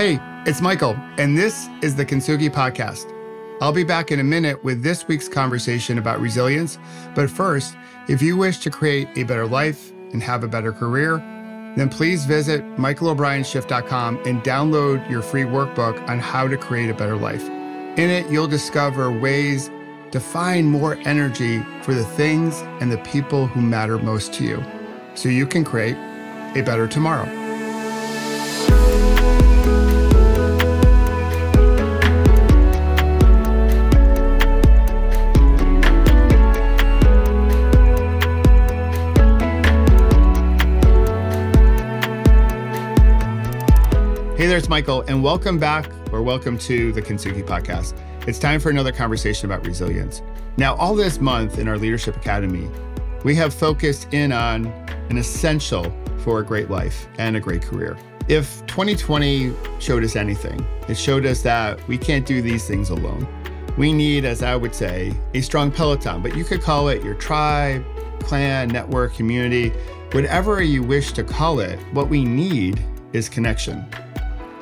Hey, it's Michael, and this is the Kintsugi Podcast. I'll be back in a minute with this week's conversation about resilience. But first, if you wish to create a better life and have a better career, then please visit michaelobrienshift.com and download your free workbook on how to create a better life. In it, you'll discover ways to find more energy for the things and the people who matter most to you so you can create a better tomorrow. It's Michael, and welcome back or welcome to the Kintsugi podcast. It's time for another conversation about resilience. Now, all this month in our Leadership Academy, we have focused in on an essential for a great life and a great career. If 2020 showed us anything, it showed us that we can't do these things alone. We need, as I would say, a strong peloton, but you could call it your tribe, clan, network, community, whatever you wish to call it. What we need is connection.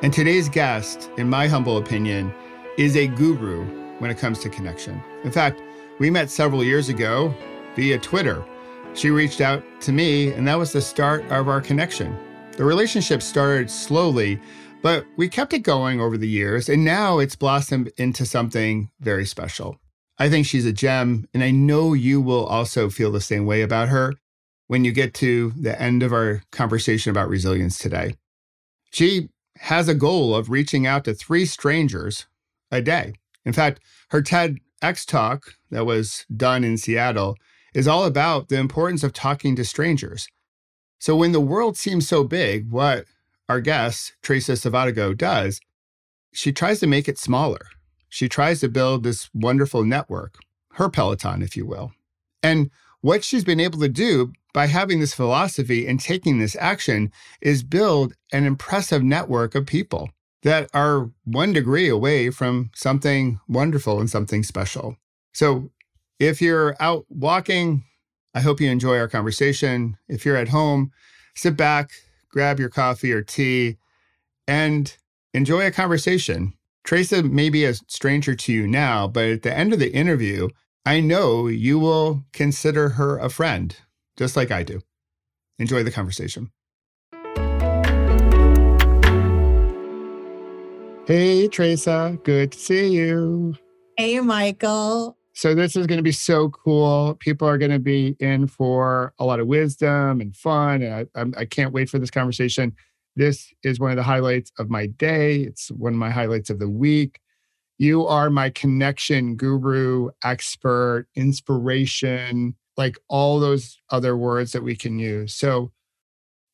And today's guest, in my humble opinion, is a guru when it comes to connection. In fact, we met several years ago via Twitter. She reached out to me, and that was the start of our connection. The relationship started slowly, but we kept it going over the years, and now it's blossomed into something very special. I think she's a gem, and I know you will also feel the same way about her when you get to the end of our conversation about resilience today. She has a goal of reaching out to three strangers a day. In fact, her TEDx talk that was done in Seattle is all about the importance of talking to strangers. So when the world seems so big, what our guest, Teresa Savadago, does, she tries to make it smaller. She tries to build this wonderful network, her Peloton, if you will. And what she's been able to do by having this philosophy and taking this action is build an impressive network of people that are one degree away from something wonderful and something special. So if you're out walking, I hope you enjoy our conversation. If you're at home, sit back, grab your coffee or tea, and enjoy a conversation. Teresa may be a stranger to you now, but at the end of the interview, I know you will consider her a friend just like I do. Enjoy the conversation. Hey, Teresa. Good to see you. Hey, Michael. So, this is going to be so cool. People are going to be in for a lot of wisdom and fun. And I, I, I can't wait for this conversation. This is one of the highlights of my day, it's one of my highlights of the week. You are my connection guru, expert, inspiration, like all those other words that we can use. So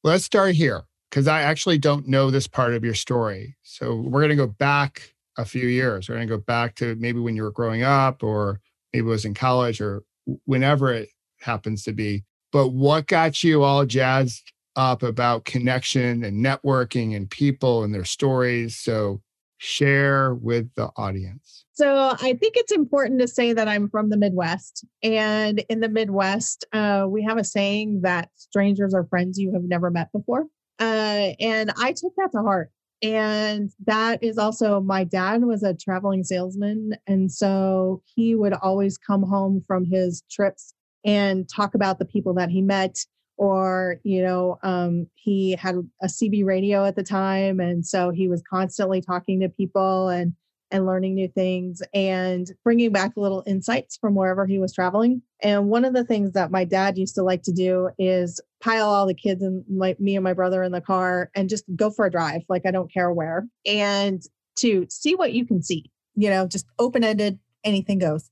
let's start here because I actually don't know this part of your story. So we're going to go back a few years. We're going to go back to maybe when you were growing up or maybe it was in college or whenever it happens to be. But what got you all jazzed up about connection and networking and people and their stories? So share with the audience. So I think it's important to say that I'm from the Midwest. And in the Midwest, uh, we have a saying that strangers are friends you have never met before. Uh, and I took that to heart. And that is also my dad was a traveling salesman. And so he would always come home from his trips and talk about the people that he met or you know um, he had a cb radio at the time and so he was constantly talking to people and and learning new things and bringing back little insights from wherever he was traveling. And one of the things that my dad used to like to do is pile all the kids and my, me and my brother in the car and just go for a drive, like I don't care where, and to see what you can see, you know, just open ended, anything goes.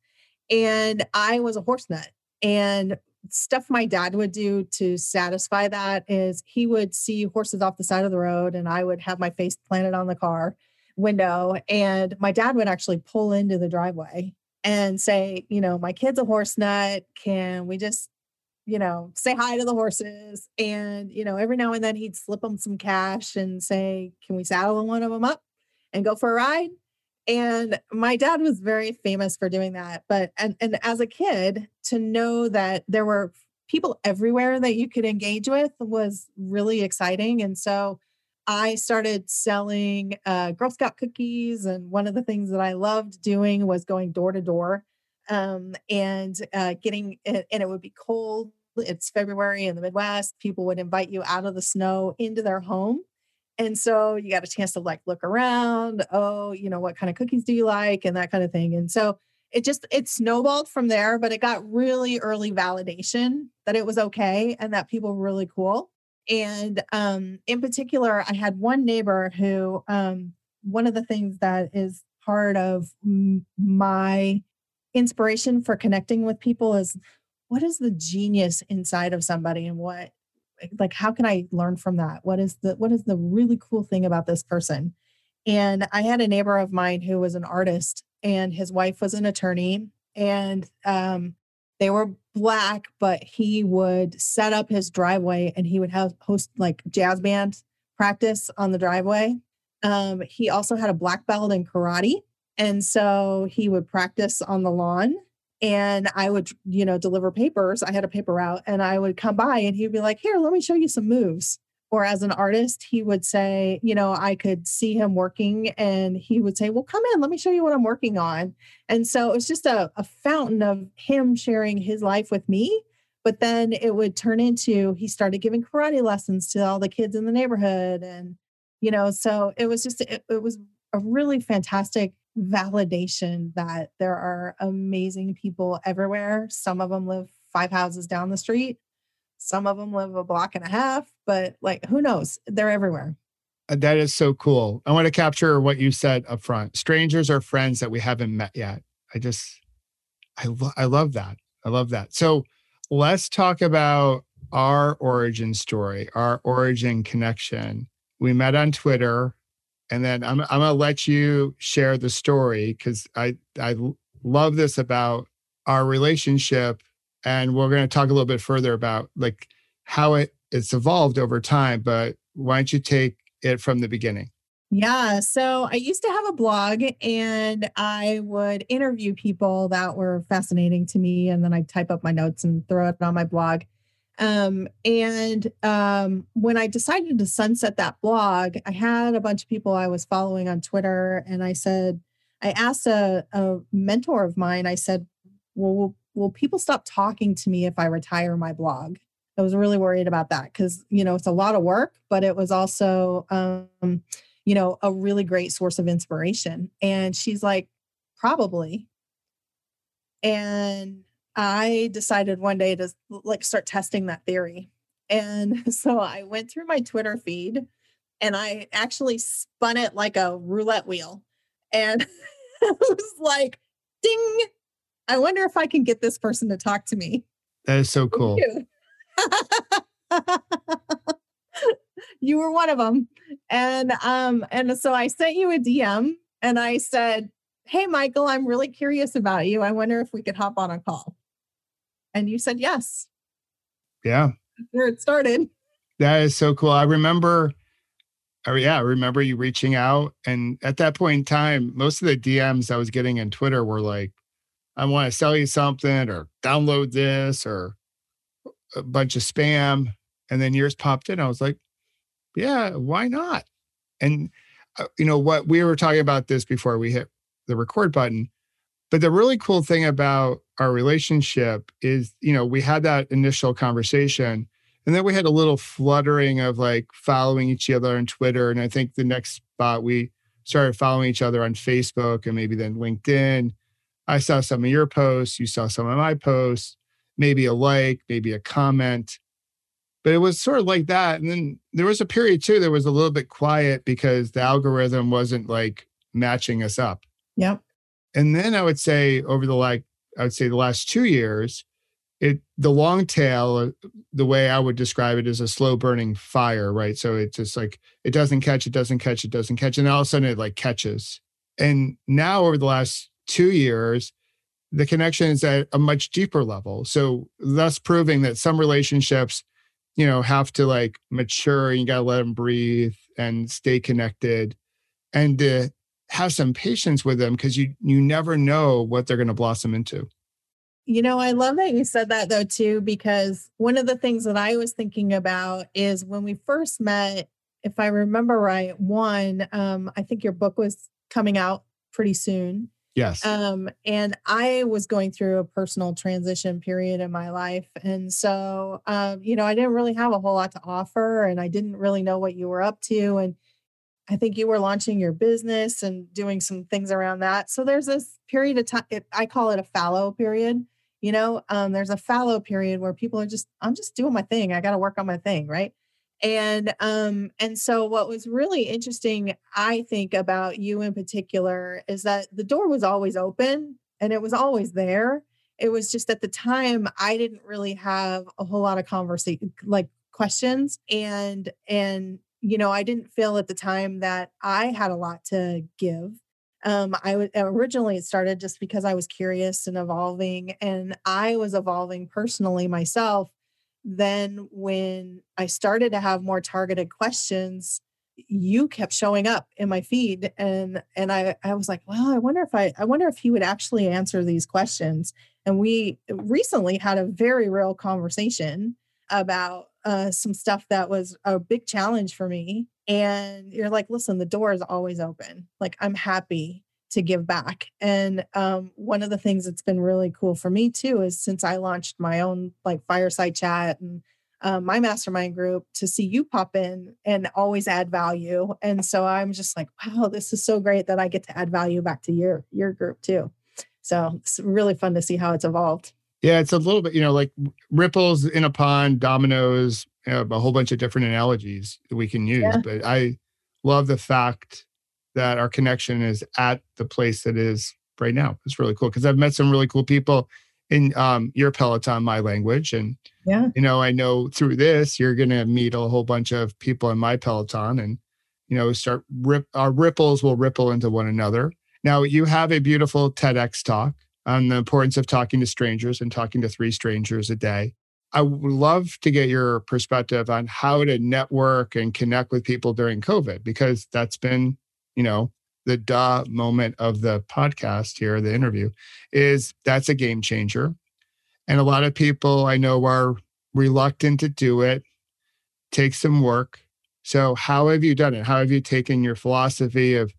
And I was a horse nut. And stuff my dad would do to satisfy that is he would see horses off the side of the road and I would have my face planted on the car window and my dad would actually pull into the driveway and say, you know, my kid's a horse nut. Can we just, you know, say hi to the horses? And, you know, every now and then he'd slip them some cash and say, can we saddle one of them up and go for a ride? And my dad was very famous for doing that. But, and, and as a kid, to know that there were people everywhere that you could engage with was really exciting. And so I started selling uh, Girl Scout cookies. And one of the things that I loved doing was going door to door um, and uh, getting, and it would be cold. It's February in the Midwest. People would invite you out of the snow into their home. And so you got a chance to like look around. Oh, you know, what kind of cookies do you like? And that kind of thing. And so it just, it snowballed from there, but it got really early validation that it was okay and that people were really cool. And um, in particular, I had one neighbor who, um, one of the things that is part of my inspiration for connecting with people is what is the genius inside of somebody and what like how can i learn from that? What is the what is the really cool thing about this person? And i had a neighbor of mine who was an artist and his wife was an attorney and um, they were black, but he would set up his driveway and he would have host like jazz band practice on the driveway. Um, he also had a black belt in karate. And so he would practice on the lawn and I would, you know, deliver papers. I had a paper route and I would come by and he'd be like, here, let me show you some moves or as an artist, he would say, you know, I could see him working and he would say, well, come in, let me show you what I'm working on. And so it was just a, a fountain of him sharing his life with me. But then it would turn into he started giving karate lessons to all the kids in the neighborhood. And, you know, so it was just, it, it was a really fantastic validation that there are amazing people everywhere. Some of them live five houses down the street some of them live a block and a half, but like who knows? They're everywhere. Uh, that is so cool. I want to capture what you said up front. Strangers are friends that we haven't met yet. I just, I, lo- I love that. I love that. So let's talk about our origin story, our origin connection. We met on Twitter, and then I'm, I'm to let you share the story because I, I love this about our relationship and we're going to talk a little bit further about like how it it's evolved over time but why don't you take it from the beginning? Yeah so i used to have a blog and i would interview people that were fascinating to me and then i'd type up my notes and throw it on my blog. Um, and um, when i decided to sunset that blog i had a bunch of people i was following on twitter and i said i asked a, a mentor of mine i said well will people stop talking to me if I retire my blog? I was really worried about that because, you know, it's a lot of work, but it was also, um, you know, a really great source of inspiration. And she's like, probably. And I decided one day to like start testing that theory. And so I went through my Twitter feed and I actually spun it like a roulette wheel. And it was like, ding, I wonder if I can get this person to talk to me. That is so cool. you were one of them. And um and so I sent you a DM and I said, "Hey Michael, I'm really curious about you. I wonder if we could hop on a call." And you said yes. Yeah. where it started. That is so cool. I remember Oh yeah, I remember you reaching out and at that point in time, most of the DMs I was getting in Twitter were like, I want to sell you something or download this or a bunch of spam. And then yours popped in. I was like, yeah, why not? And, uh, you know, what we were talking about this before we hit the record button. But the really cool thing about our relationship is, you know, we had that initial conversation and then we had a little fluttering of like following each other on Twitter. And I think the next spot we started following each other on Facebook and maybe then LinkedIn. I saw some of your posts, you saw some of my posts, maybe a like, maybe a comment. But it was sort of like that. And then there was a period too that was a little bit quiet because the algorithm wasn't like matching us up. Yep. And then I would say over the like, I would say the last two years, it the long tail, uh, the way I would describe it is a slow burning fire, right? So it's just like it doesn't catch, it doesn't catch, it doesn't catch. And all of a sudden it like catches. And now over the last two years, the connection is at a much deeper level. So thus proving that some relationships, you know, have to like mature. and You got to let them breathe and stay connected, and to have some patience with them because you you never know what they're going to blossom into. You know, I love that you said that though too, because one of the things that I was thinking about is when we first met, if I remember right, one, um, I think your book was coming out pretty soon. Yes. Um, and I was going through a personal transition period in my life. And so, um, you know, I didn't really have a whole lot to offer and I didn't really know what you were up to. And I think you were launching your business and doing some things around that. So there's this period of time, it, I call it a fallow period. You know, um, there's a fallow period where people are just, I'm just doing my thing. I got to work on my thing. Right and um and so what was really interesting i think about you in particular is that the door was always open and it was always there. It was just at the time i didn't really have a whole lot of conversation like questions and and you know i didn't feel at the time that i had a lot to give. Um i would originally it started just because i was curious and evolving and i was evolving personally myself then when I started to have more targeted questions, you kept showing up in my feed and and I I was like, well, I wonder if I I wonder if he would actually answer these questions. And we recently had a very real conversation about uh, some stuff that was a big challenge for me. And you're like, listen, the door is always open. Like I'm happy to give back. And um, one of the things that's been really cool for me too is since I launched my own like fireside chat and um, my mastermind group to see you pop in and always add value. And so I'm just like, wow, this is so great that I get to add value back to your your group too. So it's really fun to see how it's evolved. Yeah, it's a little bit, you know, like ripples in a pond, dominoes, you know, a whole bunch of different analogies that we can use. Yeah. But I love the fact that our connection is at the place that is right now. It's really cool because I've met some really cool people in um, your Peloton, my language. And, yeah. you know, I know through this, you're going to meet a whole bunch of people in my Peloton and, you know, start rip, our ripples will ripple into one another. Now, you have a beautiful TEDx talk on the importance of talking to strangers and talking to three strangers a day. I would love to get your perspective on how to network and connect with people during COVID because that's been you know, the duh moment of the podcast here, the interview, is that's a game changer. And a lot of people I know are reluctant to do it, take some work. So, how have you done it? How have you taken your philosophy of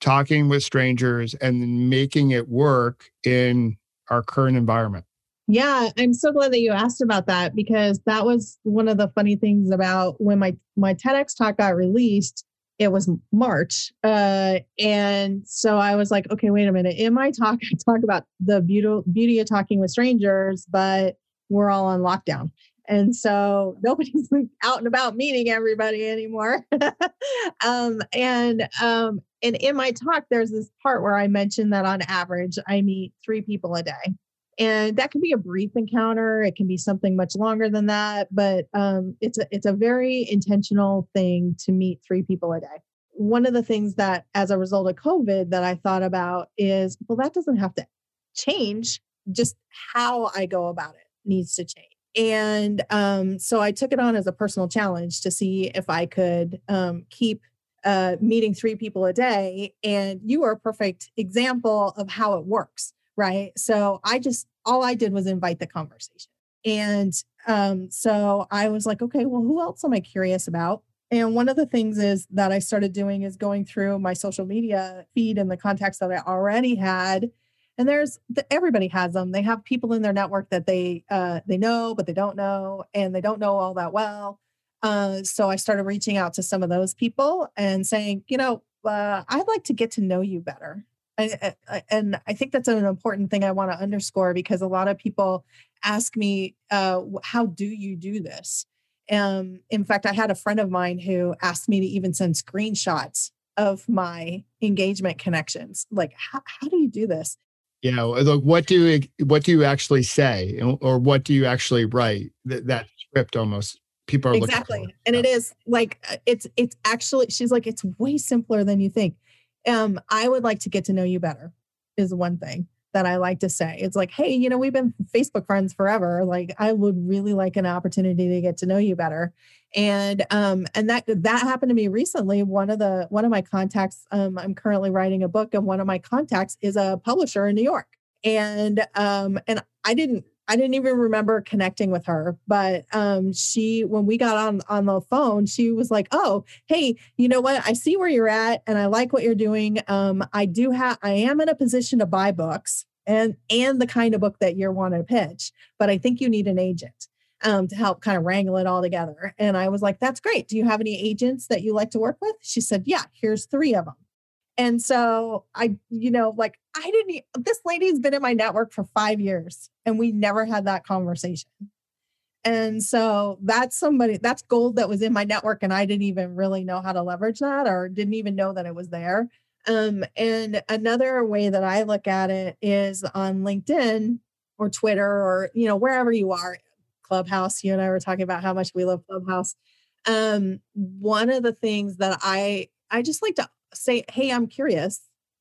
talking with strangers and making it work in our current environment? Yeah, I'm so glad that you asked about that because that was one of the funny things about when my my TEDx talk got released it was March. Uh, and so I was like, okay, wait a minute. In my talk, I talk about the beauty, beauty of talking with strangers, but we're all on lockdown. And so nobody's out and about meeting everybody anymore. um, and um, and in my talk, there's this part where I mentioned that on average, I meet three people a day and that can be a brief encounter it can be something much longer than that but um, it's a it's a very intentional thing to meet three people a day. One of the things that as a result of covid that i thought about is well that doesn't have to change just how i go about it needs to change. And um, so i took it on as a personal challenge to see if i could um, keep uh, meeting three people a day and you are a perfect example of how it works right? So I just all I did was invite the conversation. And um, so I was like, okay, well, who else am I curious about? And one of the things is that I started doing is going through my social media feed and the contacts that I already had. And there's everybody has them. They have people in their network that they uh, they know, but they don't know, and they don't know all that well. Uh, so I started reaching out to some of those people and saying, you know, uh, I'd like to get to know you better. I, I, and I think that's an important thing I want to underscore because a lot of people ask me, uh, "How do you do this?" Um, in fact, I had a friend of mine who asked me to even send screenshots of my engagement connections. Like, how, how do you do this? Yeah, look, what do you, what do you actually say, or what do you actually write? That, that script almost people are exactly, and it is like uh, it's it's actually. She's like, it's way simpler than you think um, I would like to get to know you better, is one thing that I like to say. It's like, hey, you know, we've been Facebook friends forever. Like, I would really like an opportunity to get to know you better. And um, and that that happened to me recently. One of the one of my contacts, um, I'm currently writing a book, and one of my contacts is a publisher in New York. And um, and I didn't I didn't even remember connecting with her, but um, she when we got on on the phone, she was like, "Oh, hey, you know what? I see where you're at, and I like what you're doing. Um, I do have, I am in a position to buy books and and the kind of book that you're wanting to pitch, but I think you need an agent." Um, to help kind of wrangle it all together. And I was like, that's great. Do you have any agents that you like to work with? She said, yeah, here's three of them. And so I, you know, like I didn't, this lady's been in my network for five years and we never had that conversation. And so that's somebody, that's gold that was in my network and I didn't even really know how to leverage that or didn't even know that it was there. Um, and another way that I look at it is on LinkedIn or Twitter or, you know, wherever you are, Clubhouse. You and I were talking about how much we love Clubhouse. Um, one of the things that I, I just like to say, Hey, I'm curious.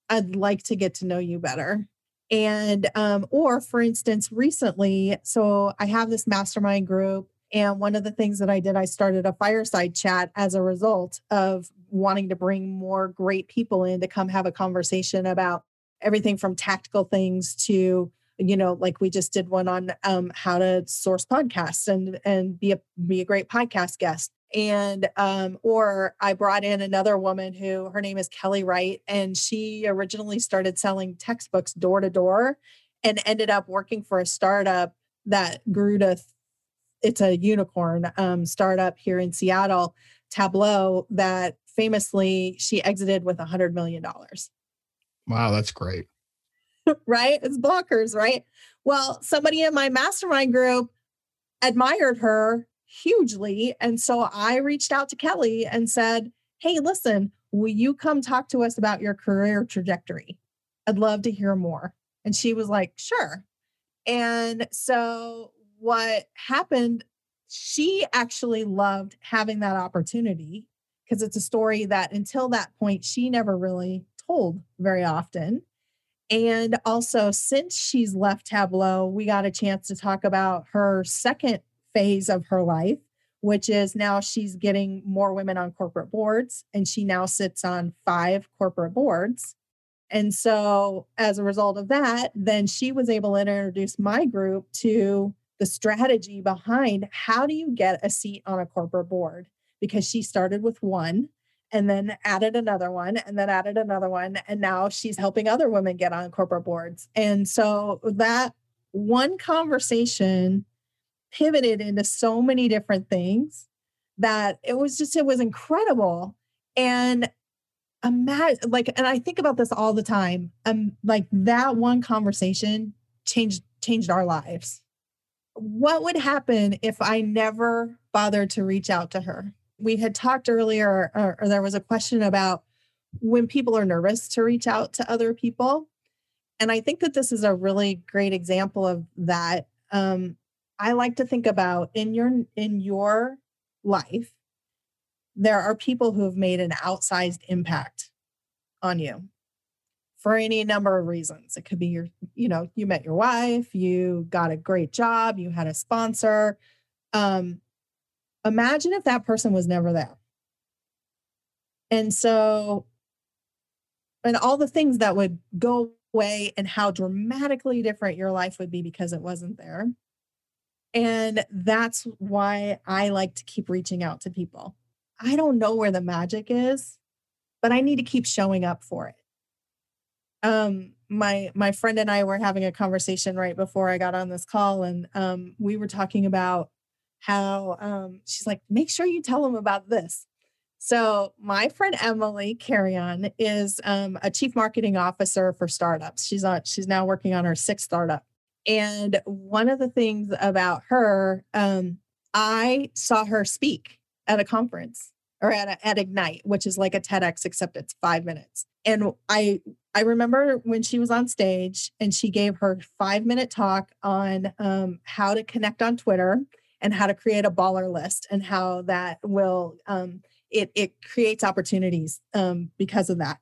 I'd like to get to know you better. And, um, or for instance, recently, so I have this mastermind group. And one of the things that I did, I started a fireside chat as a result of wanting to bring more great people in to come have a conversation about everything from tactical things to you know like we just did one on um, how to source podcasts and and be a be a great podcast guest and um, or I brought in another woman who her name is Kelly Wright, and she originally started selling textbooks door to door, and ended up working for a startup that grew to it's a unicorn um, startup here in Seattle, Tableau, that famously she exited with a hundred million dollars. Wow, that's great. right? It's blockers, right? Well, somebody in my mastermind group admired her hugely. And so I reached out to Kelly and said, Hey, listen, will you come talk to us about your career trajectory? I'd love to hear more. And she was like, Sure. And so what happened, she actually loved having that opportunity because it's a story that until that point, she never really told very often. And also, since she's left Tableau, we got a chance to talk about her second phase of her life, which is now she's getting more women on corporate boards, and she now sits on five corporate boards. And so, as a result of that, then she was able to introduce my group to the strategy behind how do you get a seat on a corporate board? Because she started with one and then added another one and then added another one. And now she's helping other women get on corporate boards. And so that one conversation pivoted into so many different things that it was just it was incredible. And imagine like and i think about this all the time. Um like that one conversation changed changed our lives. What would happen if i never bothered to reach out to her? We had talked earlier or, or there was a question about when people are nervous to reach out to other people. And i think that this is a really great example of that. Um, I like to think about in your in your life, there are people who have made an outsized impact on you for any number of reasons. It could be your, you know, you met your wife, you got a great job, you had a sponsor. Um, imagine if that person was never there. And so, and all the things that would go away and how dramatically different your life would be because it wasn't there. And that's why I like to keep reaching out to people. I don't know where the magic is, but I need to keep showing up for it. Um, my my friend and I were having a conversation right before I got on this call, and um, we were talking about how um, she's like, make sure you tell them about this. So my friend Emily Carrion is um, a chief marketing officer for startups. She's on. She's now working on her sixth startup, and one of the things about her, um, I saw her speak at a conference or at, a, at Ignite, which is like a TEDx, except it's five minutes. And I I remember when she was on stage and she gave her five minute talk on um, how to connect on Twitter and how to create a baller list and how that will um, it it creates opportunities um, because of that.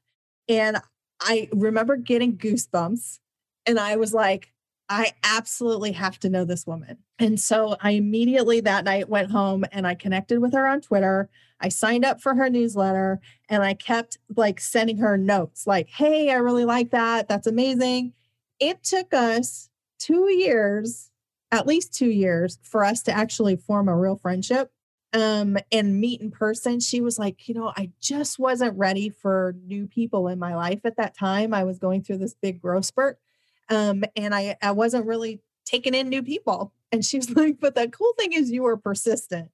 And I remember getting goosebumps, and I was like, I absolutely have to know this woman. And so I immediately that night went home and I connected with her on Twitter. I signed up for her newsletter and I kept like sending her notes like, hey, I really like that. That's amazing. It took us two years at least two years for us to actually form a real friendship um, and meet in person. She was like, you know, I just wasn't ready for new people in my life at that time. I was going through this big growth spurt. Um, and I, I wasn't really taking in new people. And she was like, but the cool thing is you were persistent.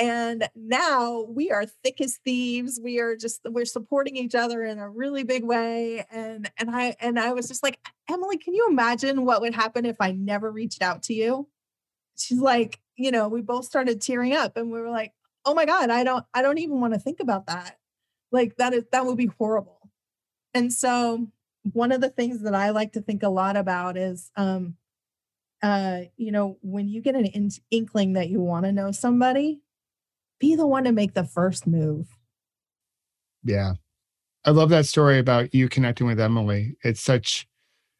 And now we are thick as thieves. We are just we're supporting each other in a really big way. And and I and I was just like, Emily, can you imagine what would happen if I never reached out to you? She's like, you know, we both started tearing up and we were like, oh my God, I don't, I don't even want to think about that. Like that is that would be horrible. And so one of the things that I like to think a lot about is um uh, you know, when you get an in- inkling that you want to know somebody, be the one to make the first move. Yeah. I love that story about you connecting with Emily. It's such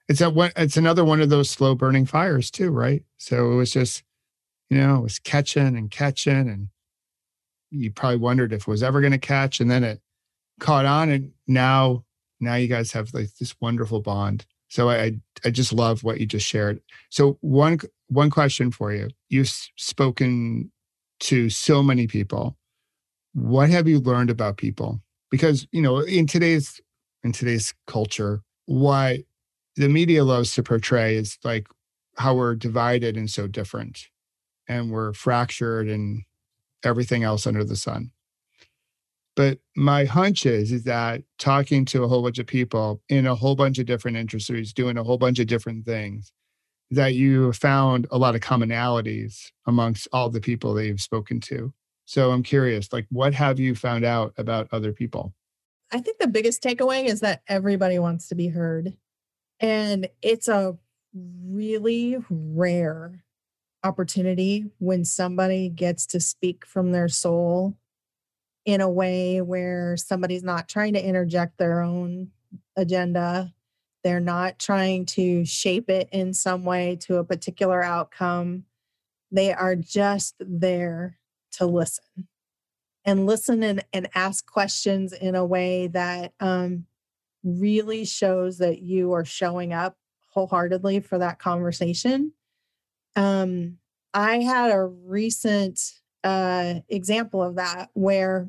it's a one it's another one of those slow burning fires too, right? So it was just, you know, it was catching and catching and you probably wondered if it was ever going to catch and then it caught on and now now you guys have like this wonderful bond. So I I just love what you just shared. So one one question for you. You've spoken to so many people. What have you learned about people? Because, you know, in today's in today's culture, what the media loves to portray is like how we're divided and so different and we're fractured and everything else under the sun. But my hunch is, is that talking to a whole bunch of people in a whole bunch of different industries, doing a whole bunch of different things, that you found a lot of commonalities amongst all the people that you've spoken to. So I'm curious, like, what have you found out about other people? I think the biggest takeaway is that everybody wants to be heard. And it's a really rare opportunity when somebody gets to speak from their soul in a way where somebody's not trying to interject their own agenda they're not trying to shape it in some way to a particular outcome. They are just there to listen and listen and, and ask questions in a way that um, really shows that you are showing up wholeheartedly for that conversation. Um, I had a recent uh, example of that where,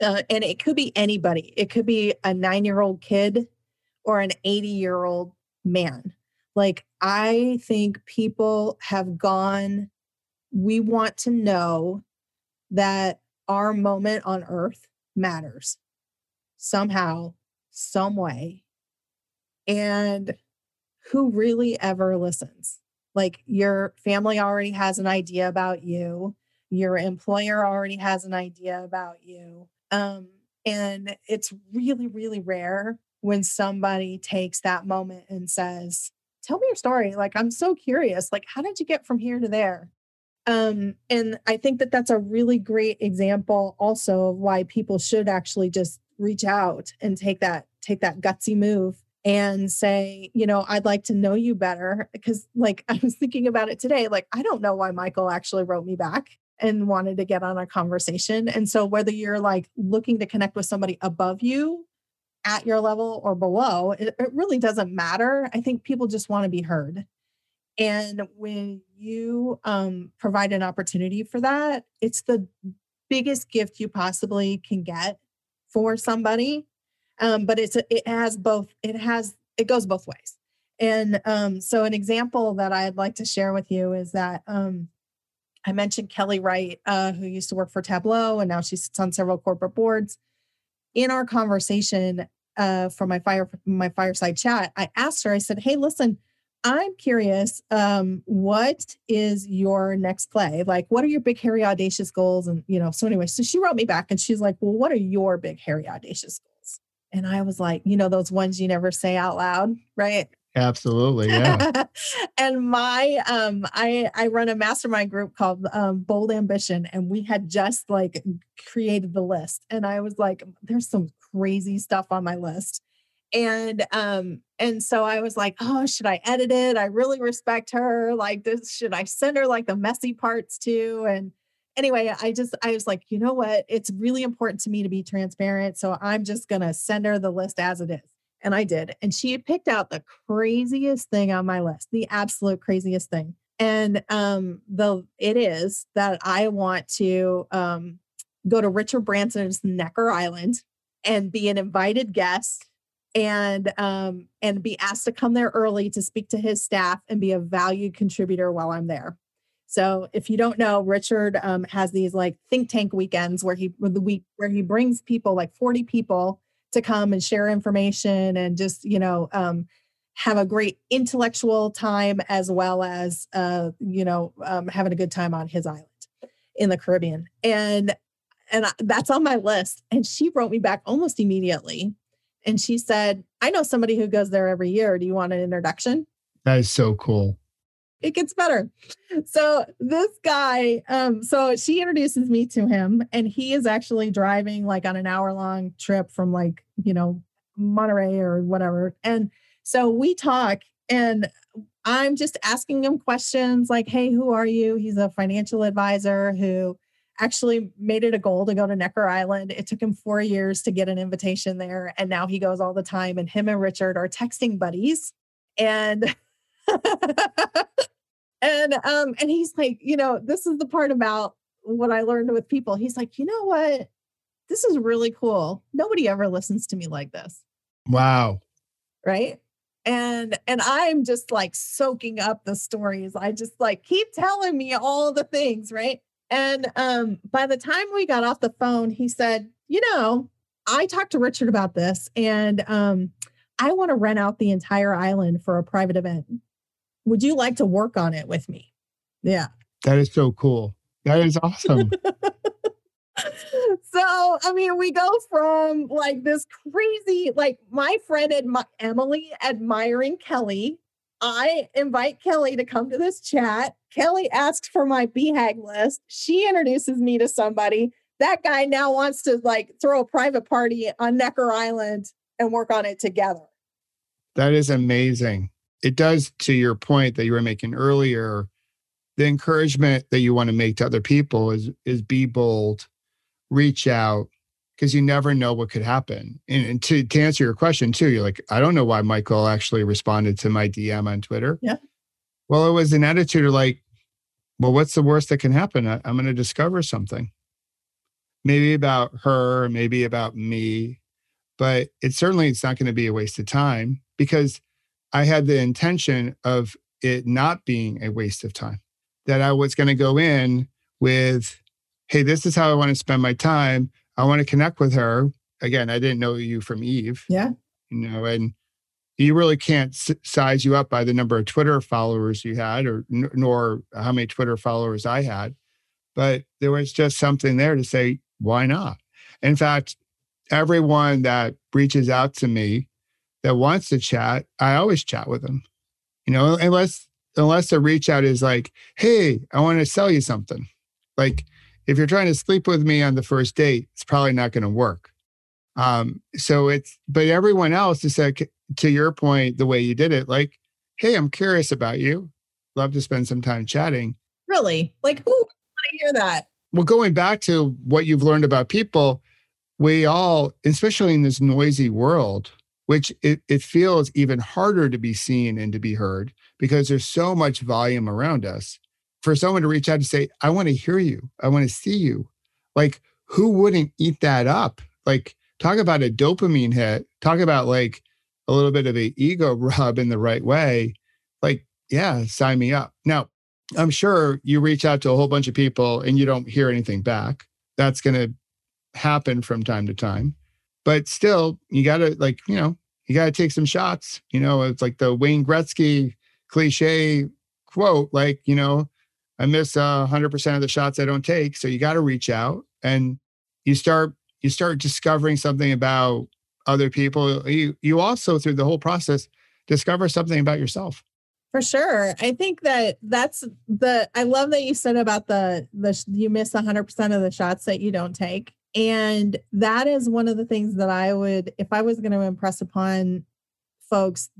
uh, and it could be anybody, it could be a nine year old kid or an 80 year old man. Like, I think people have gone, we want to know that our moment on earth matters somehow, some way. And who really ever listens? Like, your family already has an idea about you, your employer already has an idea about you. Um, and it's really, really rare when somebody takes that moment and says, Tell me your story. Like, I'm so curious. Like, how did you get from here to there? Um, and I think that that's a really great example also of why people should actually just reach out and take that take that gutsy move and say, you know, I'd like to know you better because like I was thinking about it today, like I don't know why Michael actually wrote me back and wanted to get on a conversation. And so whether you're like looking to connect with somebody above you at your level or below, it, it really doesn't matter. I think people just want to be heard. And when you um, provide an opportunity for that, it's the biggest gift you possibly can get for somebody. Um, but it's it has both. It has it goes both ways. And um, so, an example that I'd like to share with you is that um, I mentioned Kelly Wright, uh, who used to work for Tableau, and now she sits on several corporate boards in our conversation uh, for my fire my fireside chat, I asked her. I said, "Hey, listen, I'm curious. Um, what is your next play? Like, what are your big, hairy, audacious goals?" And you know, so anyway, so she wrote me back, and she's like, "Well, what are your big, hairy, audacious goals?" And I was like, you know, those ones you never say out loud, right? Absolutely, yeah. and my um I I run a mastermind group called um Bold Ambition and we had just like created the list and I was like there's some crazy stuff on my list. And um and so I was like, "Oh, should I edit it? I really respect her. Like this should I send her like the messy parts too?" And anyway, I just I was like, "You know what? It's really important to me to be transparent, so I'm just going to send her the list as it is." And I did. And she picked out the craziest thing on my list, the absolute craziest thing. And um, the it is that I want to um, go to Richard Branson's Necker Island and be an invited guest and um, and be asked to come there early to speak to his staff and be a valued contributor while I'm there. So if you don't know, Richard um, has these like think tank weekends where he the week where he brings people like 40 people to come and share information and just you know um, have a great intellectual time as well as uh, you know um, having a good time on his island in the Caribbean. And and I, that's on my list. And she wrote me back almost immediately, and she said, "I know somebody who goes there every year. Do you want an introduction?" That is so cool. It gets better. So this guy, um, so she introduces me to him, and he is actually driving like on an hour long trip from like you know Monterey or whatever, and so we talk and I'm just asking him questions like, hey, who are you? He's a financial advisor who actually made it a goal to go to Necker Island. It took him four years to get an invitation there. And now he goes all the time. And him and Richard are texting buddies. And and um, and he's like, you know, this is the part about what I learned with people. He's like, you know what? This is really cool. Nobody ever listens to me like this. Wow. Right and and i'm just like soaking up the stories i just like keep telling me all the things right and um by the time we got off the phone he said you know i talked to richard about this and um i want to rent out the entire island for a private event would you like to work on it with me yeah that is so cool that is awesome so I mean, we go from like this crazy, like my friend admi- Emily admiring Kelly. I invite Kelly to come to this chat. Kelly asks for my BHAG list. She introduces me to somebody. That guy now wants to like throw a private party on Necker Island and work on it together. That is amazing. It does to your point that you were making earlier. The encouragement that you want to make to other people is is be bold, reach out because you never know what could happen. And, and, to, to answer your question too, you're like, I don't know why Michael actually responded to my DM on Twitter. Yeah. Well, it was an attitude of like, well, what's the worst that can happen? I, I'm going to discover something. Maybe about her, maybe about me, but it certainly it's not going to be a waste of time because I had the intention of it not being a waste of time. That I was going to go in with hey, this is how I want to spend my time. I want to connect with her. Again, I didn't know you from Eve. Yeah. You know, and you really can't size you up by the number of Twitter followers you had or nor how many Twitter followers I had. But there was just something there to say, why not? In fact, everyone that reaches out to me that wants to chat, I always chat with them. You know, unless unless the reach out is like, hey, I want to sell you something. Like if you're trying to sleep with me on the first date, it's probably not going to work. Um, so it's, but everyone else is like, to your point, the way you did it, like, hey, I'm curious about you. Love to spend some time chatting. Really? Like, who want to hear that? Well, going back to what you've learned about people, we all, especially in this noisy world, which it, it feels even harder to be seen and to be heard because there's so much volume around us for someone to reach out and say, I want to hear you. I want to see you. Like, who wouldn't eat that up? Like, talk about a dopamine hit. Talk about like a little bit of a ego rub in the right way. Like, yeah, sign me up. Now, I'm sure you reach out to a whole bunch of people and you don't hear anything back. That's going to happen from time to time. But still, you got to, like, you know, you got to take some shots. You know, it's like the Wayne Gretzky cliche quote, like, you know, I miss uh, 100% of the shots I don't take. So you got to reach out and you start you start discovering something about other people. You you also through the whole process discover something about yourself. For sure. I think that that's the I love that you said about the the you miss 100% of the shots that you don't take. And that is one of the things that I would if I was going to impress upon folks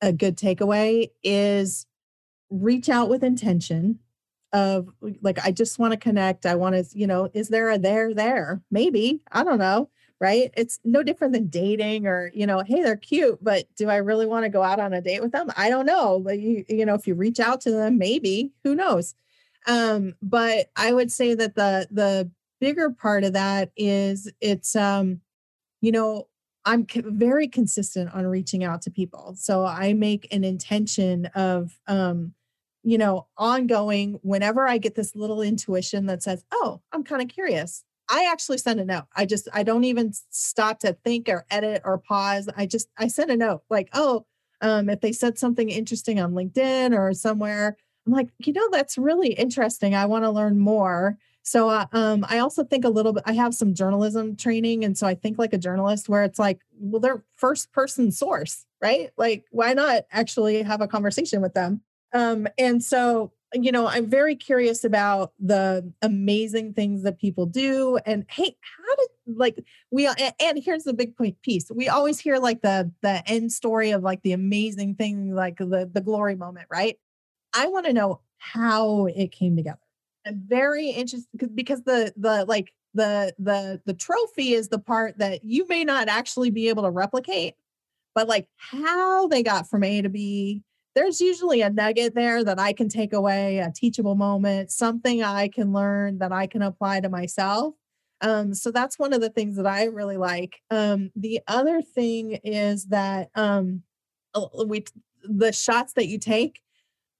a good takeaway is reach out with intention of like I just want to connect. I want to, you know, is there a there there? Maybe. I don't know. right? It's no different than dating or, you know, hey, they're cute, but do I really want to go out on a date with them? I don't know. But you, you know, if you reach out to them, maybe, who knows? Um, but I would say that the the bigger part of that is it's um, you know, I'm very consistent on reaching out to people. So I make an intention of um, you know, ongoing whenever I get this little intuition that says, "Oh, I'm kind of curious." I actually send a note. I just I don't even stop to think or edit or pause. I just I send a note like, "Oh, um, if they said something interesting on LinkedIn or somewhere, I'm like, you know, that's really interesting. I want to learn more. So uh, um, I also think a little bit. I have some journalism training, and so I think like a journalist, where it's like, well, they're first person source, right? Like, why not actually have a conversation with them? Um, and so you know, I'm very curious about the amazing things that people do. And hey, how did like we and here's the big point piece. We always hear like the the end story of like the amazing thing, like the the glory moment, right? I want to know how it came together. I'm very interested because the the like the the the trophy is the part that you may not actually be able to replicate, but like how they got from A to B, there's usually a nugget there that I can take away, a teachable moment, something I can learn that I can apply to myself. Um, so that's one of the things that I really like. Um, the other thing is that um, we the shots that you take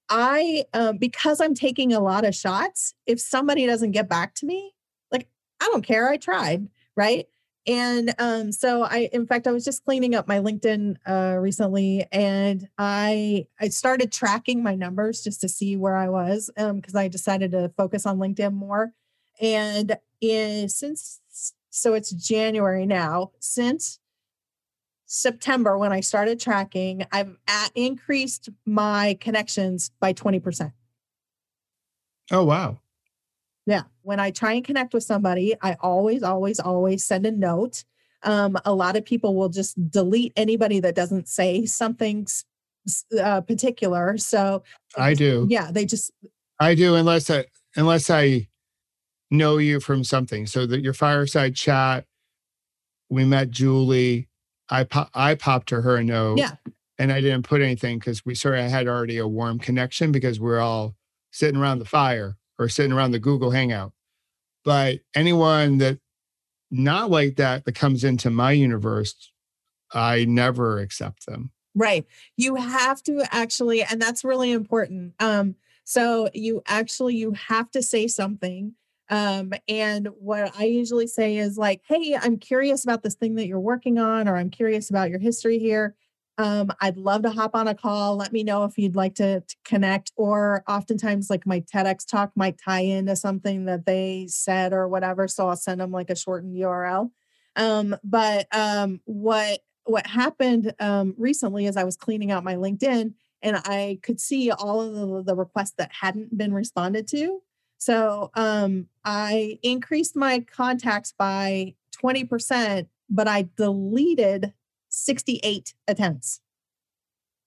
I, um, because I'm taking a lot of shots, if somebody doesn't get back to me, like, I don't care. I tried. Right. And um, so I, in fact, I was just cleaning up my LinkedIn uh, recently, and I I started tracking my numbers just to see where I was because um, I decided to focus on LinkedIn more. And in, since so it's January now, since September, when I started tracking, I've at, increased my connections by 20%. Oh, wow. Yeah. When I try and connect with somebody, I always, always, always send a note. Um, a lot of people will just delete anybody that doesn't say something uh, particular. So I do. Yeah. They just, I do, unless I, unless I know you from something. So that your fireside chat, we met Julie I po- I popped to her a note. Yeah. And I didn't put anything because we sort of had already a warm connection because we're all sitting around the fire or sitting around the Google Hangout. But anyone that not like that that comes into my universe, I never accept them. Right. You have to actually, and that's really important. Um, so you actually you have to say something um, and what I usually say is like, hey, I'm curious about this thing that you're working on, or I'm curious about your history here. Um, I'd love to hop on a call. Let me know if you'd like to, to, connect. Or oftentimes, like my TEDx talk might tie into something that they said or whatever. So I'll send them like a shortened URL. Um, but um, what what happened um, recently is I was cleaning out my LinkedIn and I could see all of the, the requests that hadn't been responded to. So um, I increased my contacts by 20%, but I deleted 68 attempts.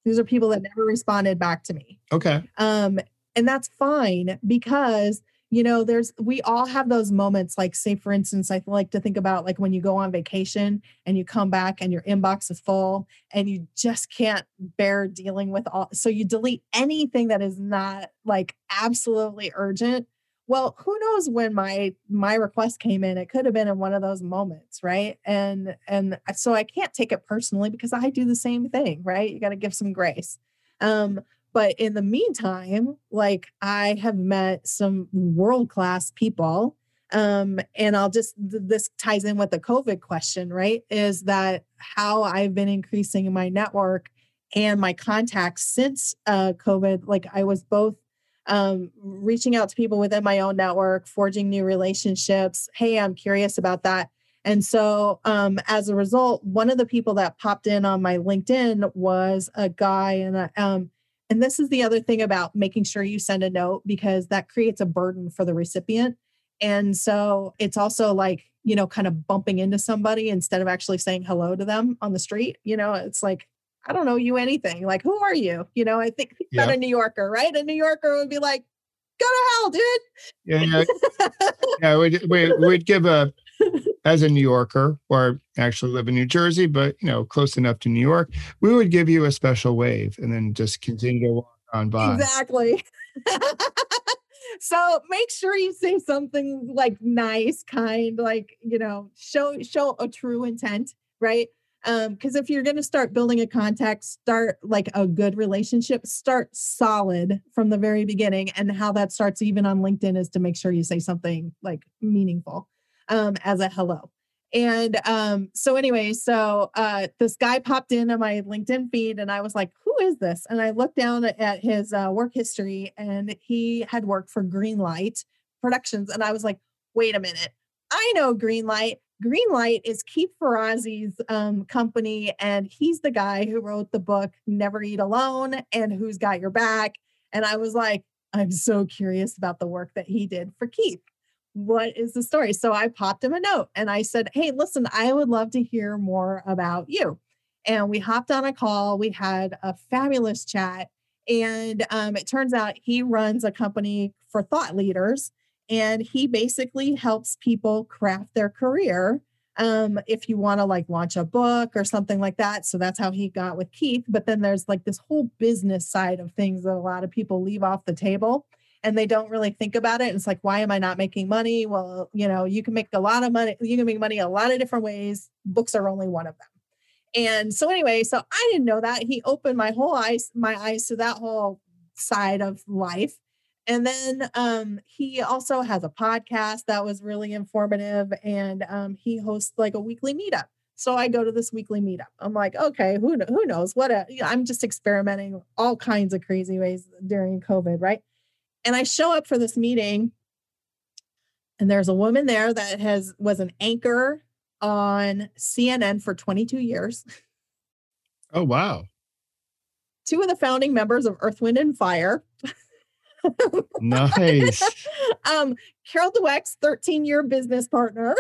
These are people that never responded back to me. Okay. Um, and that's fine because you know there's we all have those moments like say for instance i like to think about like when you go on vacation and you come back and your inbox is full and you just can't bear dealing with all so you delete anything that is not like absolutely urgent well who knows when my my request came in it could have been in one of those moments right? And and so i can't take it personally because i do the same thing right? You got to give some grace. Um but in the meantime like i have met some world class people um and i'll just this ties in with the covid question right? Is that how i've been increasing my network and my contacts since uh covid like i was both um, reaching out to people within my own network, forging new relationships. Hey, I'm curious about that. And so, um, as a result, one of the people that popped in on my LinkedIn was a guy, and a, um, and this is the other thing about making sure you send a note because that creates a burden for the recipient. And so it's also like, you know, kind of bumping into somebody instead of actually saying hello to them on the street. You know, it's like, I don't know you anything. Like, who are you? You know, I think yeah. about a New Yorker, right? A New Yorker would be like, go to hell, dude. Yeah, yeah. yeah we'd, we'd, we'd give a as a New Yorker, or actually live in New Jersey, but you know, close enough to New York, we would give you a special wave and then just continue to walk on by. Exactly. so make sure you say something like nice, kind, like, you know, show show a true intent, right? Um, because if you're gonna start building a contact, start like a good relationship, start solid from the very beginning. And how that starts even on LinkedIn is to make sure you say something like meaningful um as a hello. And um, so anyway, so uh, this guy popped into my LinkedIn feed, and I was like, "Who is this?" And I looked down at his uh, work history, and he had worked for Greenlight Productions, and I was like, "Wait a minute, I know Greenlight. Greenlight is Keith Ferrazzi's um, company, and he's the guy who wrote the book Never Eat Alone and Who's Got Your Back." And I was like, "I'm so curious about the work that he did for Keith." what is the story? So I popped him a note and I said, Hey, listen, I would love to hear more about you. And we hopped on a call. We had a fabulous chat. And um, it turns out he runs a company for thought leaders and he basically helps people craft their career um, if you want to like launch a book or something like that. So that's how he got with Keith. But then there's like this whole business side of things that a lot of people leave off the table and they don't really think about it. It's like, why am I not making money? Well, you know, you can make a lot of money. You can make money a lot of different ways. Books are only one of them. And so anyway, so I didn't know that. He opened my whole eyes, my eyes to that whole side of life. And then um, he also has a podcast that was really informative, and um, he hosts like a weekly meetup. So I go to this weekly meetup. I'm like, okay, who who knows what? A, I'm just experimenting all kinds of crazy ways during COVID, right? And I show up for this meeting and there's a woman there that has was an anchor on CNN for 22 years. Oh wow. Two of the founding members of Earth, Wind, and Fire. nice. um, Carol Dweck's 13 year business partner.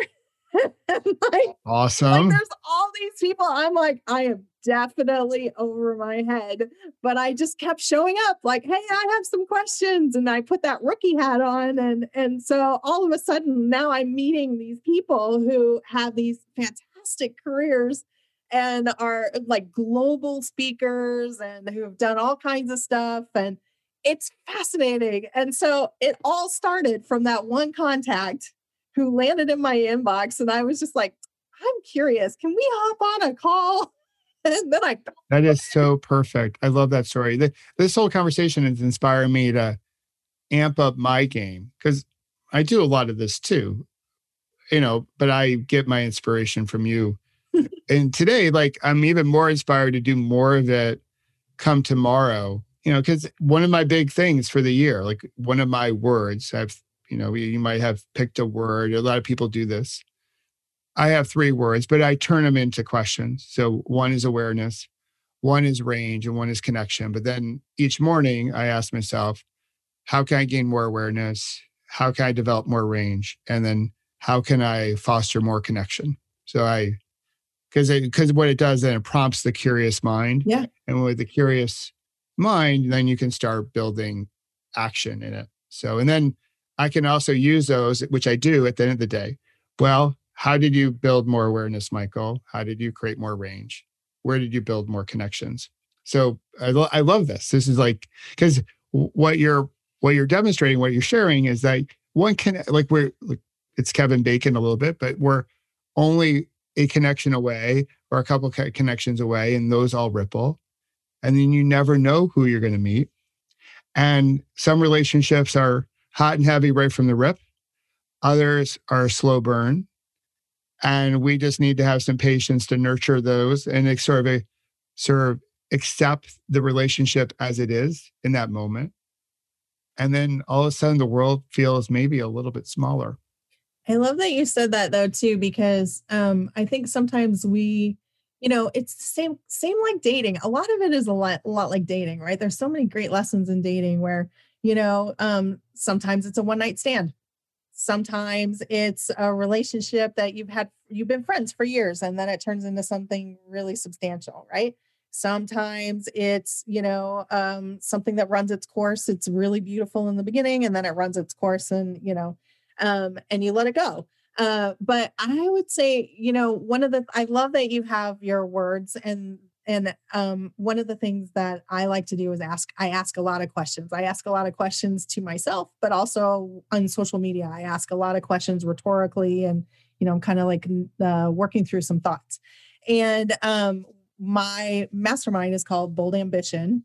like, awesome. Like there's all these people. I'm like, I am definitely over my head. But I just kept showing up like, hey, I have some questions. And I put that rookie hat on. And and so all of a sudden now I'm meeting these people who have these fantastic careers and are like global speakers and who have done all kinds of stuff. And it's fascinating. And so it all started from that one contact who landed in my inbox. And I was just like, I'm curious. Can we hop on a call? and then I that is so perfect. I love that story. This whole conversation is inspiring me to amp up my game because I do a lot of this too, you know, but I get my inspiration from you. and today, like, I'm even more inspired to do more of it come tomorrow, you know, because one of my big things for the year, like one of my words, I've, you know, you might have picked a word. A lot of people do this I have three words, but I turn them into questions. So one is awareness, one is range, and one is connection. But then each morning I ask myself, how can I gain more awareness? How can I develop more range? And then how can I foster more connection? So I, because because what it does then it prompts the curious mind. Yeah. And with the curious mind, then you can start building action in it. So and then I can also use those, which I do at the end of the day. Well, how did you build more awareness, Michael? How did you create more range? Where did you build more connections? So I, lo- I love this. This is like because what you're what you're demonstrating, what you're sharing is that one can like we're like it's Kevin Bacon a little bit, but we're only a connection away or a couple connections away, and those all ripple. And then you never know who you're going to meet. And some relationships are hot and heavy right from the rip. Others are slow burn and we just need to have some patience to nurture those and sort of sort of accept the relationship as it is in that moment and then all of a sudden the world feels maybe a little bit smaller i love that you said that though too because um, i think sometimes we you know it's the same same like dating a lot of it is a lot, a lot like dating right? There's so many great lessons in dating where you know um, sometimes it's a one night stand. Sometimes it's a relationship that you've had you've been friends for years and then it turns into something really substantial right? Sometimes it's you know um, something that runs its course it's really beautiful in the beginning and then it runs its course and you know um, and you let it go Uh, but I would say, you know, one of the I love that you have your words and and um, one of the things that I like to do is ask. I ask a lot of questions. I ask a lot of questions to myself, but also on social media. I ask a lot of questions rhetorically, and you know, I'm kind of like uh, working through some thoughts. And um, my mastermind is called Bold Ambition,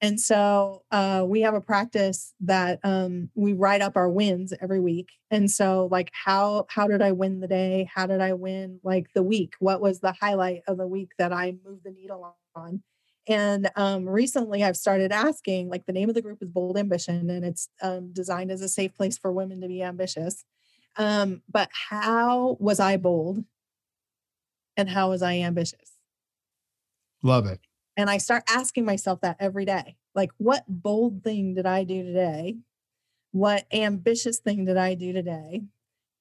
and so uh, we have a practice that um, we write up our wins every week. And so, like, how how did I win the day? How did I win like the week? What was the highlight of the week that I moved the needle on? And um, recently, I've started asking. Like, the name of the group is Bold Ambition, and it's um, designed as a safe place for women to be ambitious. Um, but how was I bold? And how was I ambitious? Love it. And I start asking myself that every day. Like, what bold thing did I do today? What ambitious thing did I do today?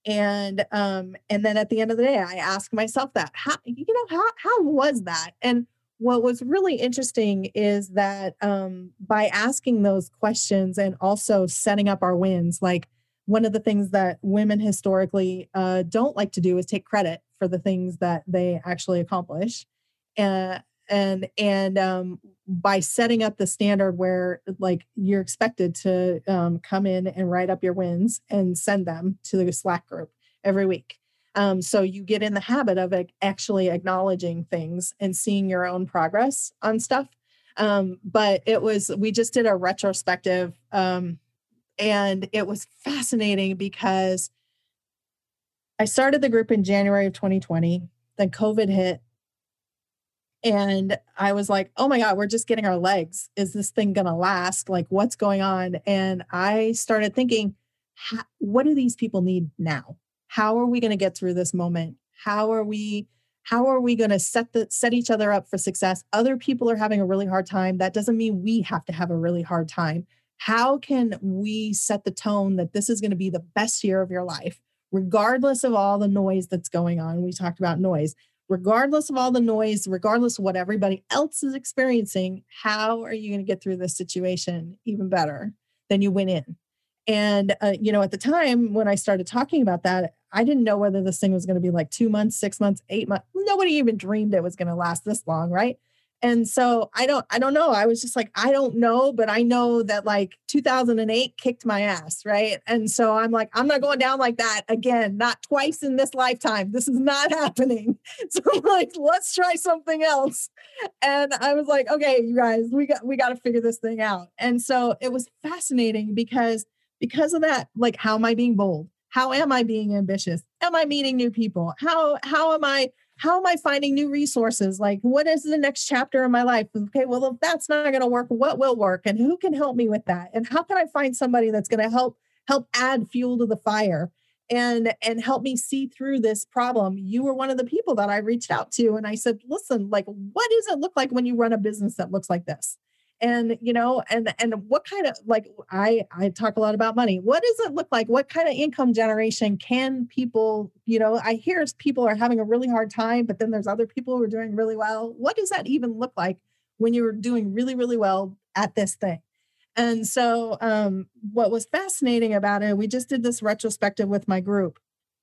And um, and then at the end of the day, I ask myself that. How you know, how how was that? And what was really interesting is that um, by asking those questions and also setting up our wins, like one of the things that women historically uh, don't like to do is take credit for the things that they actually accomplish. Uh, and and um, by setting up the standard where like you're expected to um, come in and write up your wins and send them to the slack group every week. Um, so you get in the habit of actually acknowledging things and seeing your own progress on stuff. Um, but it was we just did a retrospective um, and it was fascinating because i started the group in january of 2020 then covid hit and I was like, oh my God, we're just getting our legs. Is this thing going to last? Like, what's going on? And I started thinking, what do these people need now? How are we going to get through this moment? How are we? How are we going to set the set each other up for success? Other people are having a really hard time. That doesn't mean we have to have a really hard time. How can we set the tone that this is going to be the best year of your life, regardless of all the noise that's going on? We talked about noise regardless of all the noise, regardless of what everybody else is experiencing, how are you going to get through this situation even better than you went in? And, uh, you know, at the time when I started talking about that, I didn't know whether this thing was going to be like two months, six months, eight months. Nobody even dreamed it was going to last this long, right? And so i don't i don't know i was just like i don't know but i know that like 2008 kicked my ass right? And so i'm like i'm not going down like that again not twice in this lifetime this is not happening. So I'm like let's try something else. And i was like okay you guys we got we got to figure this thing out. And so it was fascinating because because of that like how am i being bold? How am i being ambitious? Am i meeting new people? How how am i how am I finding new resources? Like, what is the next chapter in my life? Okay, well, if that's not going to work, what will work? And who can help me with that? And how can I find somebody that's going to help help add fuel to the fire and and help me see through this problem? You were one of the people that I reached out to, and I said, listen, like, what does it look like when you run a business that looks like this? And you know and and what kind of like i i talk a lot about money. What does it look like? What kind of income generation can people you know i hear people are having a really hard time but then there's other people who are doing really well. What does that even look like when you're doing really really well at this thing? And so um what was fascinating about it we just did this retrospective with my group.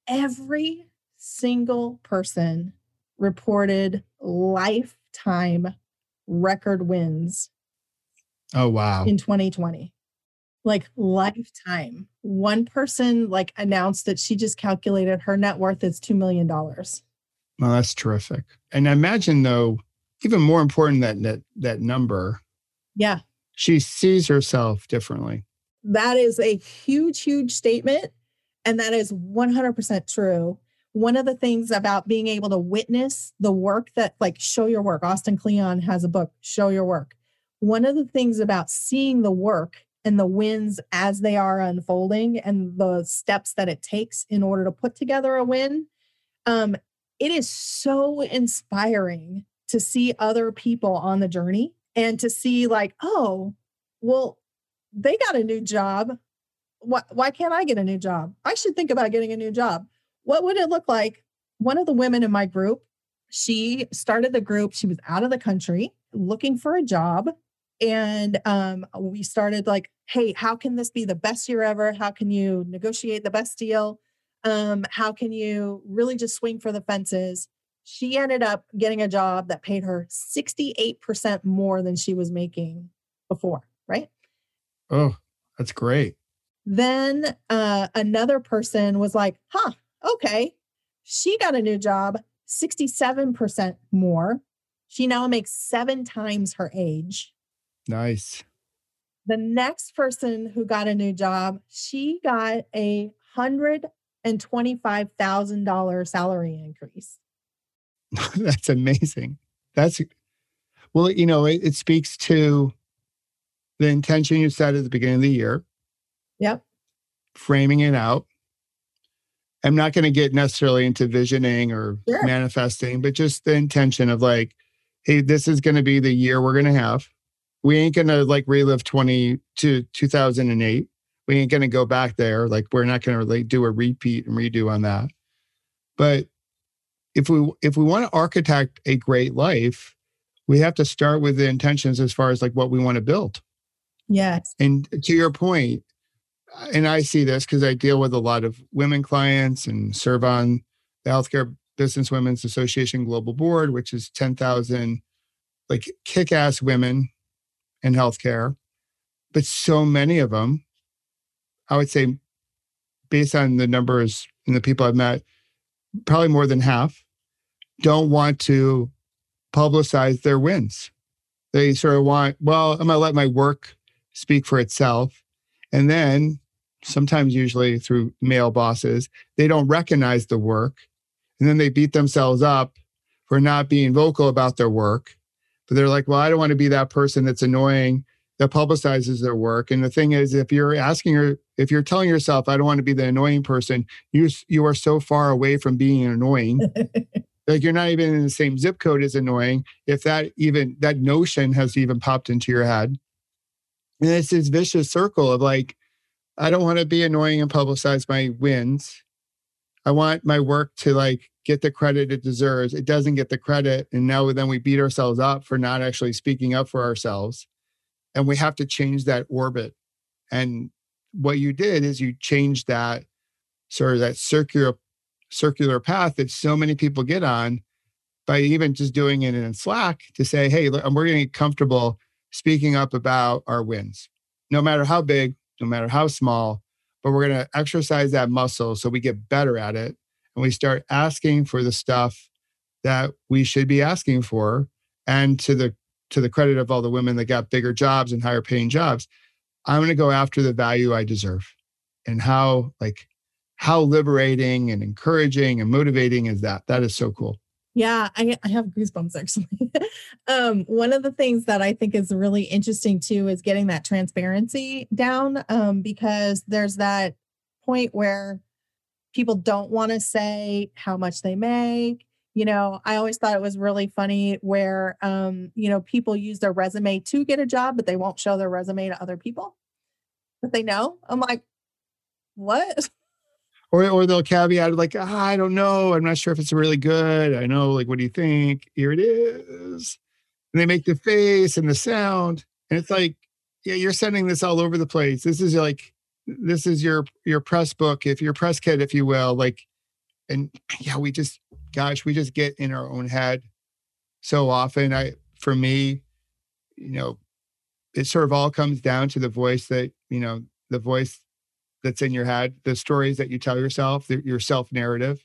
Every single person reported lifetime record wins Oh, wow. In 2020. Like lifetime. One person like announced that she just calculated her net worth is $2 million. Well, that's terrific. And I imagine though, even more important that that that number. Yeah. She sees herself differently. That is a huge, huge statement. And that is 100% true. One of the things about being able to witness the work that, like, show your work. Austin Kleon has a book, Show Your Work one of the things about seeing the work and the wins as they are unfolding and the steps that it takes in order to put together a win um, it is so inspiring to see other people on the journey and to see like oh well they got a new job. Why, why can't i get a new job? I should think about getting a new job. What would it look like? One of the women in my group she started the group she was out of the country looking for a job and um, we started like hey how can this be the best year ever how can you negotiate the best deal Um, how can you really just swing for the fences? She ended up getting a job that paid her 68% more than she was making before, right? Oh, that's great. Then uh, another person was like, huh, okay. She got a new job, 67% more. She now makes seven times her age. Nice. The next person who got a new job, she got a hundred and twenty-five thousand dollar salary increase. That's amazing. That's well, you know, it, it speaks to the intention you set at the beginning of the year. Yep. Framing it out. I'm not going to get necessarily into visioning or Sure. manifesting, but just the intention of like, hey, this is going to be the year we're going to have. We ain't going to like relive 20 to 2008. We ain't going to go back there. Like we're not going to like do a repeat and redo on that. But if we if we want to architect a great life, we have to start with the intentions as far as like what we want to build. Yes. And to your point, and I see this because I deal with a lot of women clients and serve on the Healthcare Business Women's Association Global Board, which is 10,000 like kick ass women in healthcare. But so many of them, I would say, based on the numbers and the people I've met, probably more than half don't want to publicize their wins. They sort of want, well, I'm going to let my work speak for itself. And then sometimes, usually through male bosses, they don't recognize the work. And then they beat themselves up for not being vocal about their work. But they're like, well, I don't want to be that person that's annoying that publicizes their work. And the thing is, if you're asking her, if you're telling yourself, I don't want to be the annoying person, you you are so far away from being annoying. like you're not even in the same zip code as annoying. If that even that notion has even popped into your head, and it's this vicious circle of like, I don't want to be annoying and publicize my wins. I want my work to like get the credit it deserves. It doesn't get the credit. And now then we beat ourselves up for not actually speaking up for ourselves. And we have to change that orbit. And what you did is you changed that sort of that circular circular path that so many people get on by even just doing it in Slack to say, hey, look, we're going to get comfortable speaking up about our wins, no matter how big, no matter how small, but we're going to exercise that muscle so we get better at it and we start asking for the stuff that we should be asking for and to the to the credit of all the women that got bigger jobs and higher paying jobs i'm going to go after the value i deserve. And how like how liberating and encouraging and motivating is that? That is so cool Yeah, I, I have goosebumps actually. um, one of the things that I think is really interesting too is getting that transparency down um, because there's that point where people don't want to say how much they make. You know, I always thought it was really funny where, um, you know, people use their resume to get a job, but they won't show their resume to other people that they know. I'm like, what? or or they'll caveat it like ah, i don't know. I'm not sure if it's really good. I know like what do you think? Here it is. And they make the face and the sound and it's like yeah you're sending this all over the place. This is like this is your your press book if your press kit if you will like and yeah we just gosh we just get in our own head so often. I for me you know it sort of all comes down to the voice that you know the voice that's in your head, the stories that you tell yourself, your self narrative.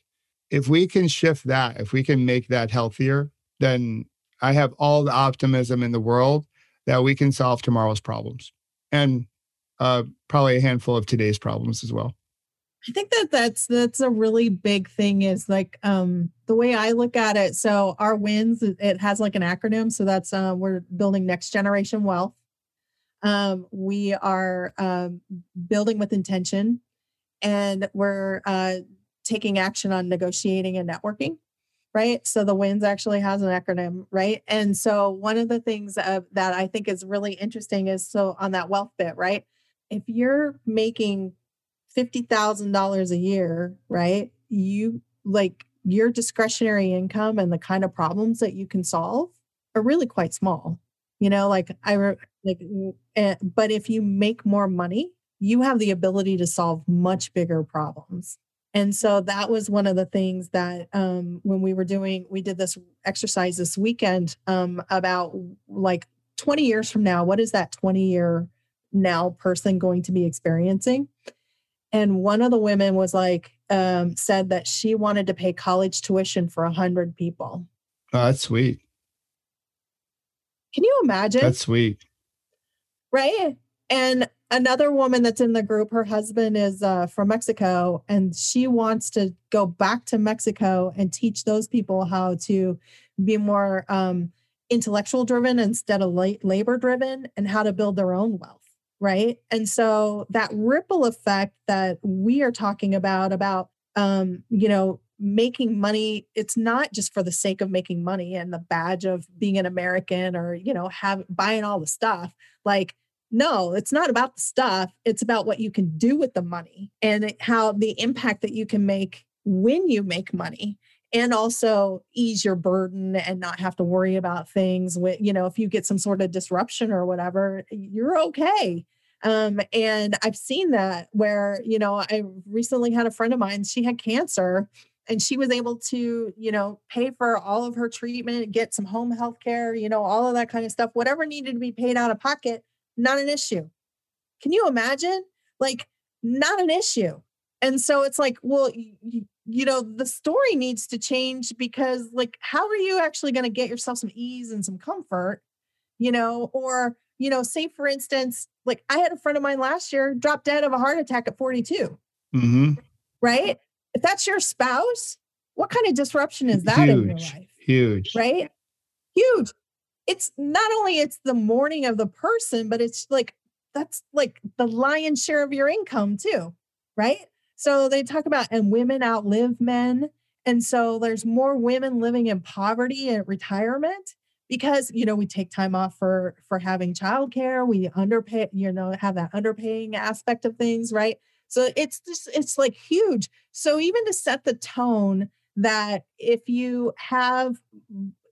If we can shift that, if we can make that healthier, then I have all the optimism in the world that we can solve tomorrow's problems and uh, probably a handful of today's problems as well. I think that that's that's a really big thing is like um the way I look at it. So our wins it it has like an acronym. So that's uh, we're building next generation wealth. Um, we are um, building with intention, and we're uh, taking action on negotiating and networking. Right. So the wins actually has an acronym. Right. And so one of the things uh, that I think is really interesting is so on that wealth bit. Right. If you're making $50,000 a year, right? You like your discretionary income and the kind of problems that you can solve are really quite small. You know, like I like eh, but if you make more money, you have the ability to solve much bigger problems. And so that was one of the things that um, when we were doing, we did this exercise this weekend um, about like 20 years from now, what is that 20 year now person going to be experiencing? And one of the women was like, um, said that she wanted to pay college tuition for a hundred people. Oh, that's sweet. Can you imagine? That's sweet. Right. And another woman that's in the group, her husband is uh, from Mexico, and she wants to go back to Mexico and teach those people how to be more um, intellectual driven instead of labor driven and how to build their own wealth. Right. And so that ripple effect that we are talking about, about, um, you know, making money it's not just for the sake of making money and the badge of being an american or you know have buying all the stuff like no, it's not about the stuff. It's about what you can do with the money and how the impact that you can make when you make money and also ease your burden and not have to worry about things with, you know, if you get some sort of disruption or whatever, you're okay. Um, and I've seen that where, you know, I recently had a friend of mine, she had cancer and she was able to, you know, pay for all of her treatment, get some home health care, you know, all of that kind of stuff, whatever needed to be paid out of pocket not an issue. Can you imagine? Like, not an issue. And so it's like, well, you, you know, the story needs to change because, like, how are you actually going to get yourself some ease and some comfort, you know? Or, you know, say for instance, like I had a friend of mine last year drop dead of a heart attack at 42. Mm-hmm. Right? If that's your spouse, what kind of disruption is that huge, in your life? Huge. Right? Huge it's not only it's the mourning of the person, but it's like that's like the lion's share of your income too, right? So they talk about and women outlive men. And so there's more women living in poverty at retirement because you know we take time off for for having childcare, we underpay, you know, have that underpaying aspect of things, right? So it's just it's like huge. So even to set the tone that if you have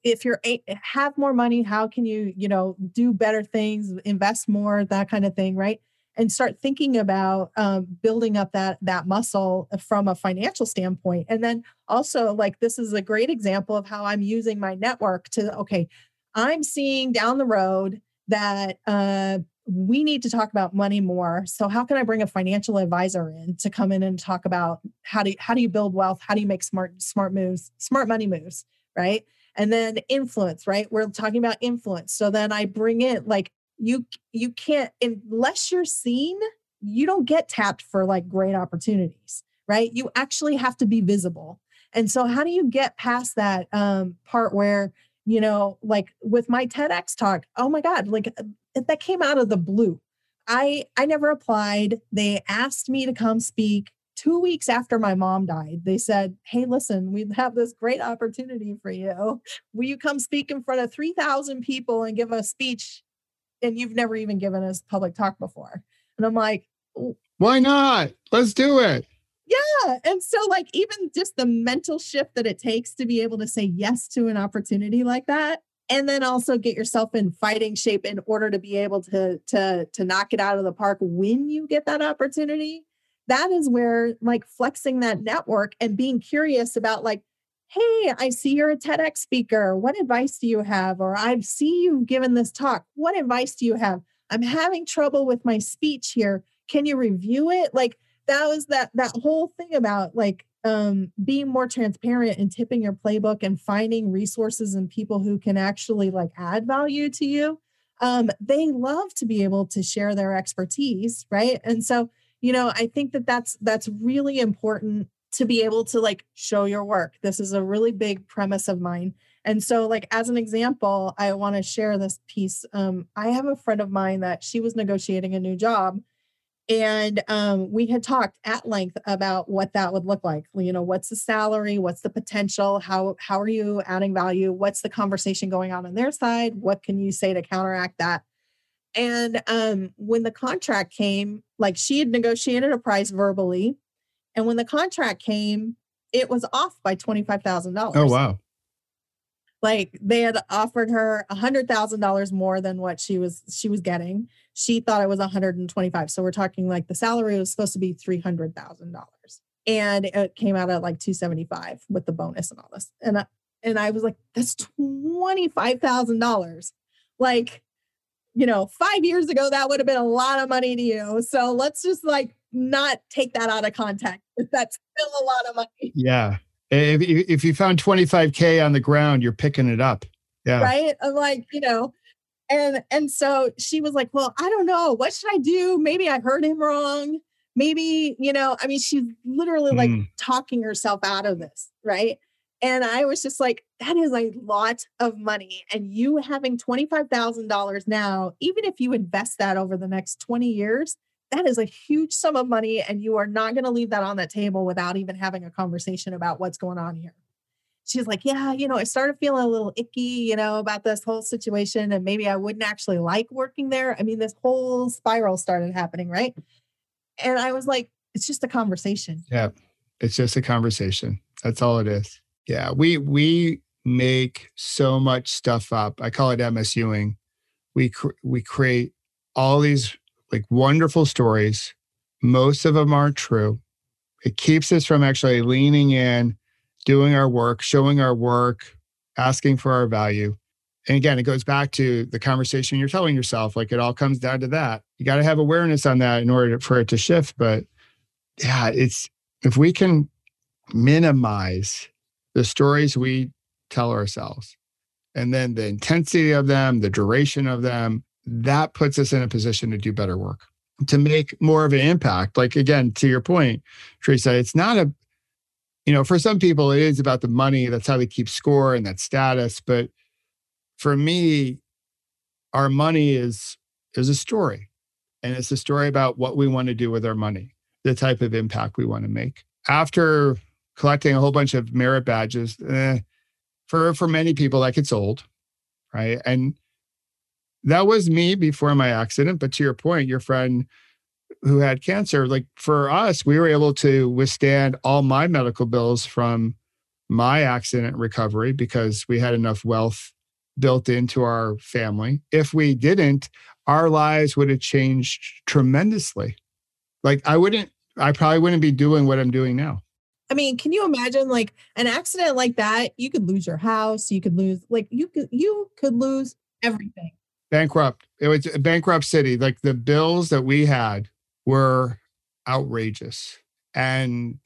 if you're have more money how can you you know do better things invest more that kind of thing right and start thinking about um, building up that that muscle from a financial standpoint and then also like this is a great example of how i'm using my network to okay i'm seeing down the road that uh, we need to talk about money more. So how can i bring a financial advisor in to come in and talk about how do you, how do you build wealth? How do you make smart smart moves smart money moves right? And then influence right? We're talking about influence. So then i bring in like you you can't unless you're seen you don't get tapped for like great opportunities right? You actually have to be visible. And so how do you get past that um, part where you know like with my tedx talk oh my god like uh, that came out of the blue i i never applied they asked me to come speak two weeks after my mom died, they said, Hey, listen, we have this great opportunity for you. Will you come speak in front of 3,000 people and give a speech? And you've never even given a public talk before. And I'm like, Why not? Let's do it. Yeah. And so, like, even just the mental shift that it takes to be able to say yes to an opportunity like that and then also get yourself in fighting shape in order to be able to to to knock it out of the park when you get that opportunity that is where like flexing that network and being curious about like hey i see you're a tedx speaker. What advice do you have? or i see you've given this talk. What advice do you have? I'm having trouble with my speech here. Can you review it? Like that was that that whole thing about like um, being more transparent and tipping your playbook and finding resources and people who can actually like add value to you um, they love to be able to share their expertise right? And so you know i think that that's that's really important to be able to like show your work. This is a really big premise of mine. And so like as an example i want to share this piece. Um, i have a friend of mine that she was negotiating a new job and um, we had talked at length about what that would look like you know what's the salary what's the potential how how are you adding value what's the conversation going on on their side what can you say to counteract that and um, when the contract came, like she had negotiated a price verbally. And when the contract came, it was off by $25,000. Oh, wow. Like they had offered her a hundred thousand dollars more than what she was she was getting. She thought it was 125. So we're talking like the salary was supposed to be three hundred thousand dollars. and it came out at like 275 with the bonus and all this. And I, and I was like, that's $25,000. Like, you know, five years ago, that would have been a lot of money to you. So let's just like not take that out of context. That's still a lot of money. Yeah. If, if you found 25K on the ground, you're picking it up. Yeah. Right. I'm like, you know, and and so she was like, Well, I don't know. What should I do? Maybe I heard him wrong. Maybe, you know, I mean, she's literally like mm. talking herself out of this, right? And I was just like, that is a lot of money. And you having $25,000 now, even if you invest that over the next 20 years, that is a huge sum of money. And you are not going to leave that on that table without even having a conversation about what's going on here. She's like, Yeah, you know, I started feeling a little icky, you know, about this whole situation. And maybe I wouldn't actually like working there. I mean, this whole spiral started happening, right? And I was like, It's just a conversation. Yeah. It's just a conversation. That's all it is. Yeah. We, we, make so much stuff up. I call it MSUing. We cr- we create all these like wonderful stories. Most of them aren't true. It keeps us from actually leaning in, doing our work, showing our work, asking for our value. And again, it goes back to the conversation you're telling yourself. Like it all comes down to that. You got to have awareness on that in order for it to shift. But yeah, it's if we can minimize the stories we tell ourselves. And then the intensity of them, the duration of them, that puts us in a position to do better work, to make more of an impact. Like, again, to your point, Teresa, it's not a, you know, for some people, it is about the money. That's how they keep score and that status. But for me, our money is is a story and it's a story about what we want to do with our money the type of impact we want to make after collecting a whole bunch of merit badges eh, for for many people that gets old right and that was me before my accident but to your point your friend who had cancer like for us we were able to withstand all my medical bills from my accident recovery because we had enough wealth built into our family if we didn't our lives would have changed tremendously like i wouldn't i probably wouldn't be doing what i'm doing now I mean, can you imagine like an accident like that? You could lose your house. You could lose like you could you could lose everything. Bankrupt. It was a bankrupt city. Like the bills that we had were outrageous. And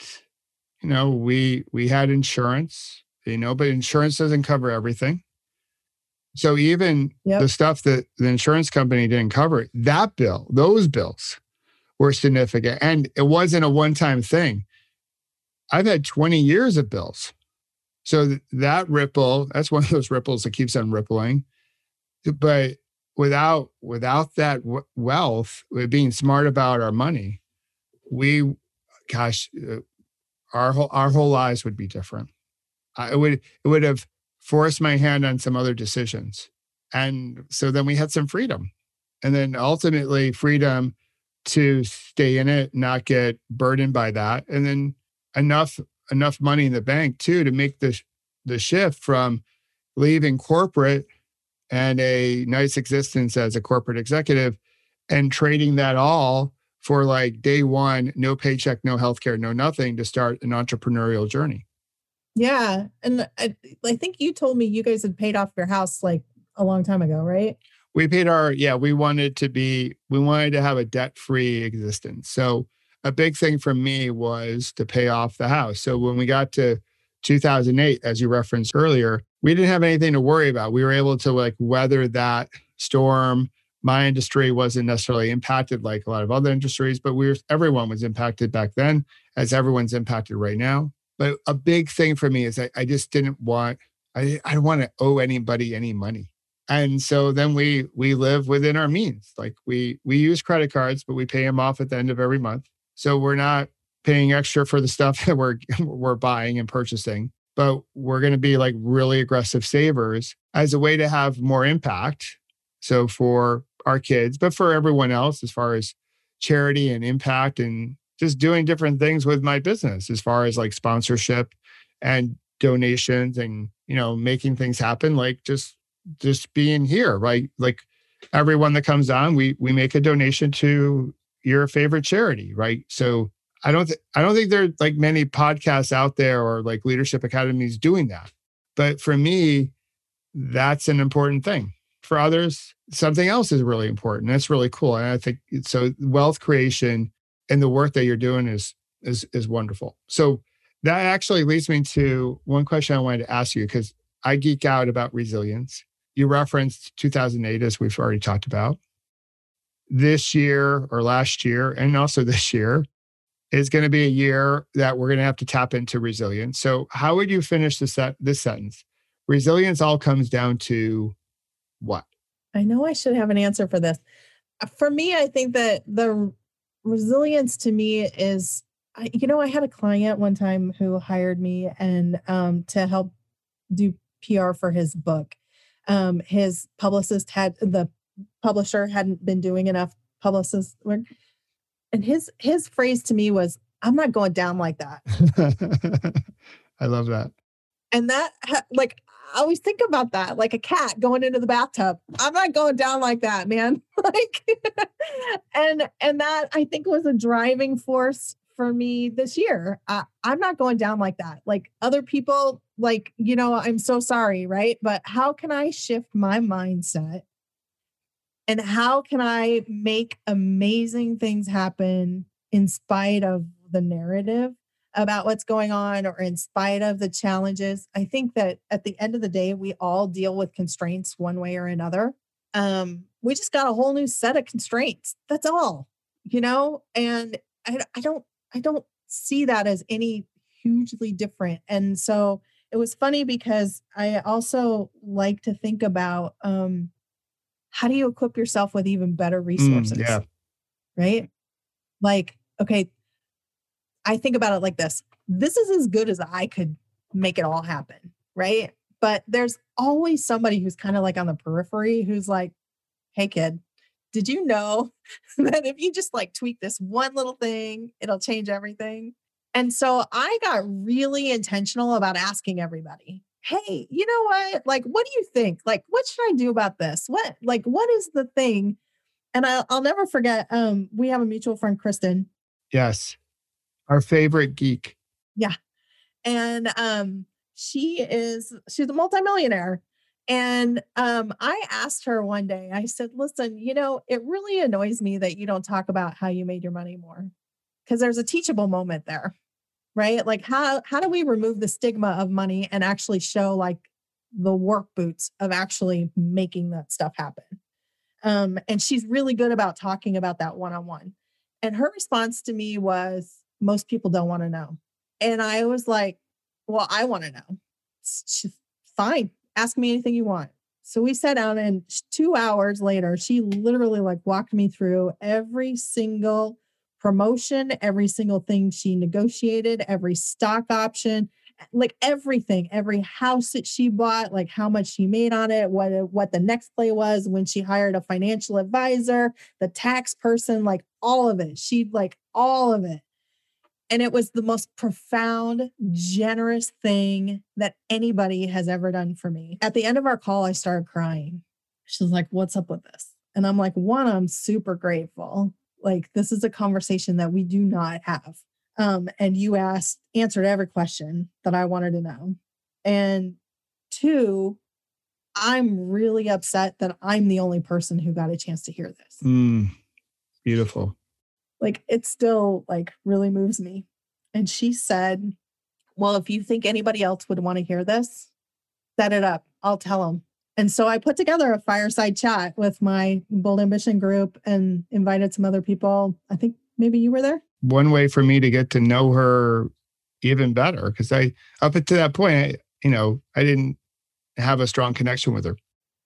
you know, we we had insurance, you know, but insurance doesn't cover everything. So even yep. the stuff that the insurance company didn't cover, that bill, those bills were significant. And it wasn't a one-time thing I've had 20 years of bills. So that ripple, that's one of those ripples that keeps on rippling. But without without that wealth, being smart about our money, we, gosh, uh, our whole our whole lives would be different. it would it would have forced my hand on some other decisions, and so then we had some freedom, and then ultimately freedom to stay in it, not get burdened by that, and then enough enough money in the bank too to make the the shift from leaving corporate and a nice existence as a corporate executive and trading that all for like day one no paycheck no healthcare no nothing to start an entrepreneurial journey. Yeah and I, I think you told me you guys had paid off your house like a long time ago right? We paid our yeah we wanted to be we wanted to have a debt free existence. So a big thing for me was to pay off the house. So when we got to 2008, as you referenced earlier, we didn't have anything to worry about. We were able to like weather that storm. My industry wasn't necessarily impacted like a lot of other industries, but we were, everyone was impacted back then, as everyone's impacted right now. But a big thing for me is I, I just didn't want I I don't want to owe anybody any money. And so then we we live within our means. Like we we use credit cards, but we pay them off at the end of every month. So we're not paying extra for the stuff that we're we're buying and purchasing, but we're going to be like really aggressive savers as a way to have more impact. So for our kids, but for everyone else, as far as charity and impact and just doing different things with my business, as far as like sponsorship and donations and you know making things happen like just just being here right like everyone that comes on we we make a donation to your favorite charity, right? So I don't th- I don't think there are like many podcasts out there or like leadership academies doing that. But for me, that's an important thing. For others, something else is really important. That's really cool. And I think so wealth creation and the work that you're doing is is is wonderful. So that actually leads me to one question I wanted to ask you because I geek out about resilience. You referenced 2008 as we've already talked about. This year or last year and also this year is going to be a year that we're going to have to tap into resilience. So how would you finish this this sentence? Resilience all comes down to what? I know I should have an answer for this. For me, I think that the resilience to me is you know, I had a client one time who hired me and um, to help do PR for his book. Um, his publicist had the publisher hadn't been doing enough publicist work, and his his phrase to me was, "I'm not going down like that." I love that. And that, like, I always think about that, like a cat going into the bathtub. I'm not going down like that, man. like, and and that I think was a driving force for me this year. Uh, I'm not going down like that. Like other people, like, you know, I'm so sorry, right? But how can I shift my mindset? And how can I make amazing things happen in spite of the narrative about what's going on or in spite of the challenges? I think that at the end of the day, we all deal with constraints one way or another. Um, we just got a whole new set of constraints. That's all, you know? And I, I don't I don't see that as any hugely different. And so it was funny because I also like to think about um, how do you equip yourself with even better resources? Mm, yeah. Right. Like, okay, I think about it like this this is as good as I could make it all happen. Right. But there's always somebody who's kind of like on the periphery who's like, hey, kid, did you know that if you just like tweak this one little thing, it'll change everything? And so I got really intentional about asking everybody, hey, you know what? Like, what do you think? Like, what should I do about this? What, like, what is the thing? And I, will never forget, um, we have a mutual friend, Kristen. Yes. Our favorite geek. Yeah. And um, she is, she's a multimillionaire. And um, I asked her one day, I said, listen, you know, it really annoys me that you don't talk about how you made your money more. Because there's a teachable moment there, right? Like how how do we remove the stigma of money and actually show like the work boots of actually making that stuff happen? Um, and she's really good about talking about that one-on-one. And her response to me was, most people don't want to know. And I was like, well, I want to know. She's fine ask me anything you want. So we sat down and two hours later, she literally like walked me through every single promotion, every single thing she negotiated, every stock option, like everything, every house that she bought, like how much she made on it, what what the next play was when she hired a financial advisor, the tax person, like all of it. She like all of it. And it was the most profound, generous thing that anybody has ever done for me. At the end of our call, I started crying. She's like, What's up with this? And I'm like, One, I'm super grateful. Like, this is a conversation that we do not have. Um, and you asked, answered every question that I wanted to know. And two, I'm really upset that I'm the only person who got a chance to hear this. Mm, beautiful like it still like really moves me and she said well if you think anybody else would want to hear this set it up i'll tell them and so i put together a fireside chat with my bold ambition group and invited some other people i think maybe you were there one way for me to get to know her even better because i up to that point I, you know i didn't have a strong connection with her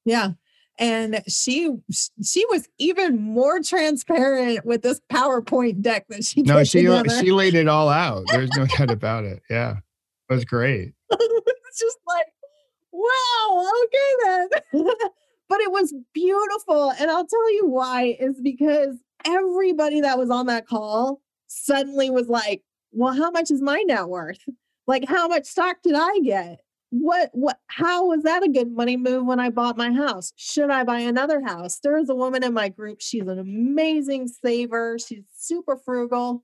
yeah and she she was even more transparent with this PowerPoint deck that she no she together. she laid it all out. There's no doubt about it. Yeah, it was great. it's just like wow, okay then. but it was beautiful, and I'll tell you why is because everybody that was on that call suddenly was like, "Well, how much is my net worth? Like, how much stock did I get?" what what how was that a good money move when I bought my house? Should I buy another house? There's a woman in my group. She's an amazing saver. She's super frugal.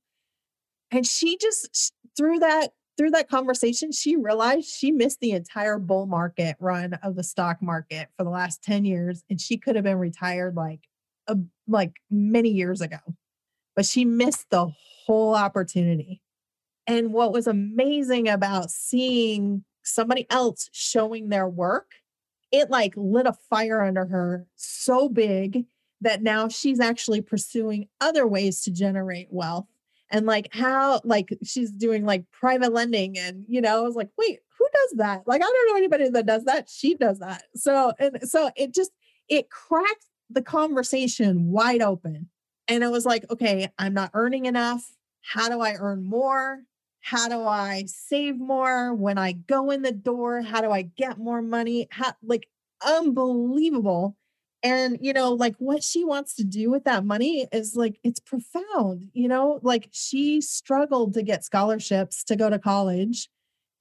And she just through that through that conversation, she realized she missed the entire bull market run of the stock market for the last 10 years and she could have been retired like a, like many years ago. But she missed the whole opportunity. And what was amazing about seeing somebody else showing their work, it like lit a fire under her so big that now she's actually pursuing other ways to generate wealth and like how like she's doing like private lending and you know i was like wait who does that? Like i don't know anybody that does that. She does that. So and so it just it cracked the conversation wide open. And it was like okay i'm not earning enough. How do i earn more? How do i save more? When i go in the door how do i get more money? How like unbelievable and you know like what she wants to do with that money is like it's profound you know? Like she struggled to get scholarships to go to college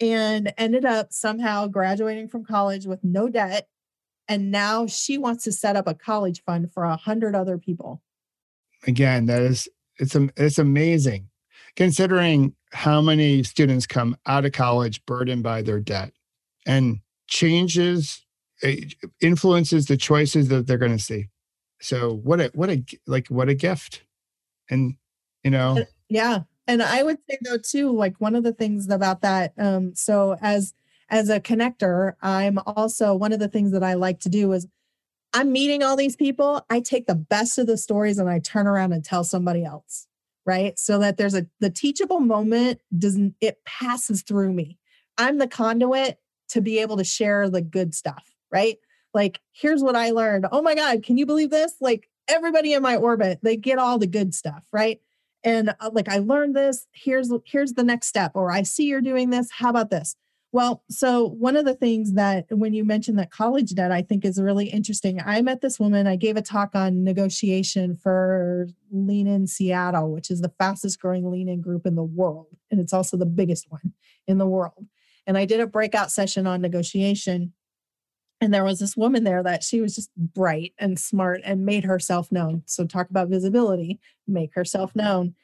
and ended up somehow graduating from college with no debt and now she wants to set up a college fund for a hundred other people. Again that is it's it's amazing considering how many students come out of college burdened by their debt and changes influences the choices that they're going to see. So what a what a like what a gift, and you know yeah. And I would say though too, like one of the things about that. Um, so as as a connector, I'm also one of the things that I like to do is I'm meeting all these people. I take the best of the stories and I turn around and tell somebody else, right? So that there's a the teachable moment doesn't it passes through me. I'm the conduit to be able to share the good stuff right? Like, here's what I learned. Oh my God, can you believe this? Like, everybody in my orbit, they get all the good stuff, right? And uh, like, I learned this. Here's here's the next step. Or I see you're doing this. How about this? Well, so one of the things that when you mentioned that college debt, I think is really interesting. I met this woman, I gave a talk on negotiation for Lean In Seattle, which is the fastest growing lean in group in the world. And it's also the biggest one in the world. And I did a breakout session on negotiation. And there was this woman there that she was just bright and smart and made herself known. So, talk about visibility, make herself known.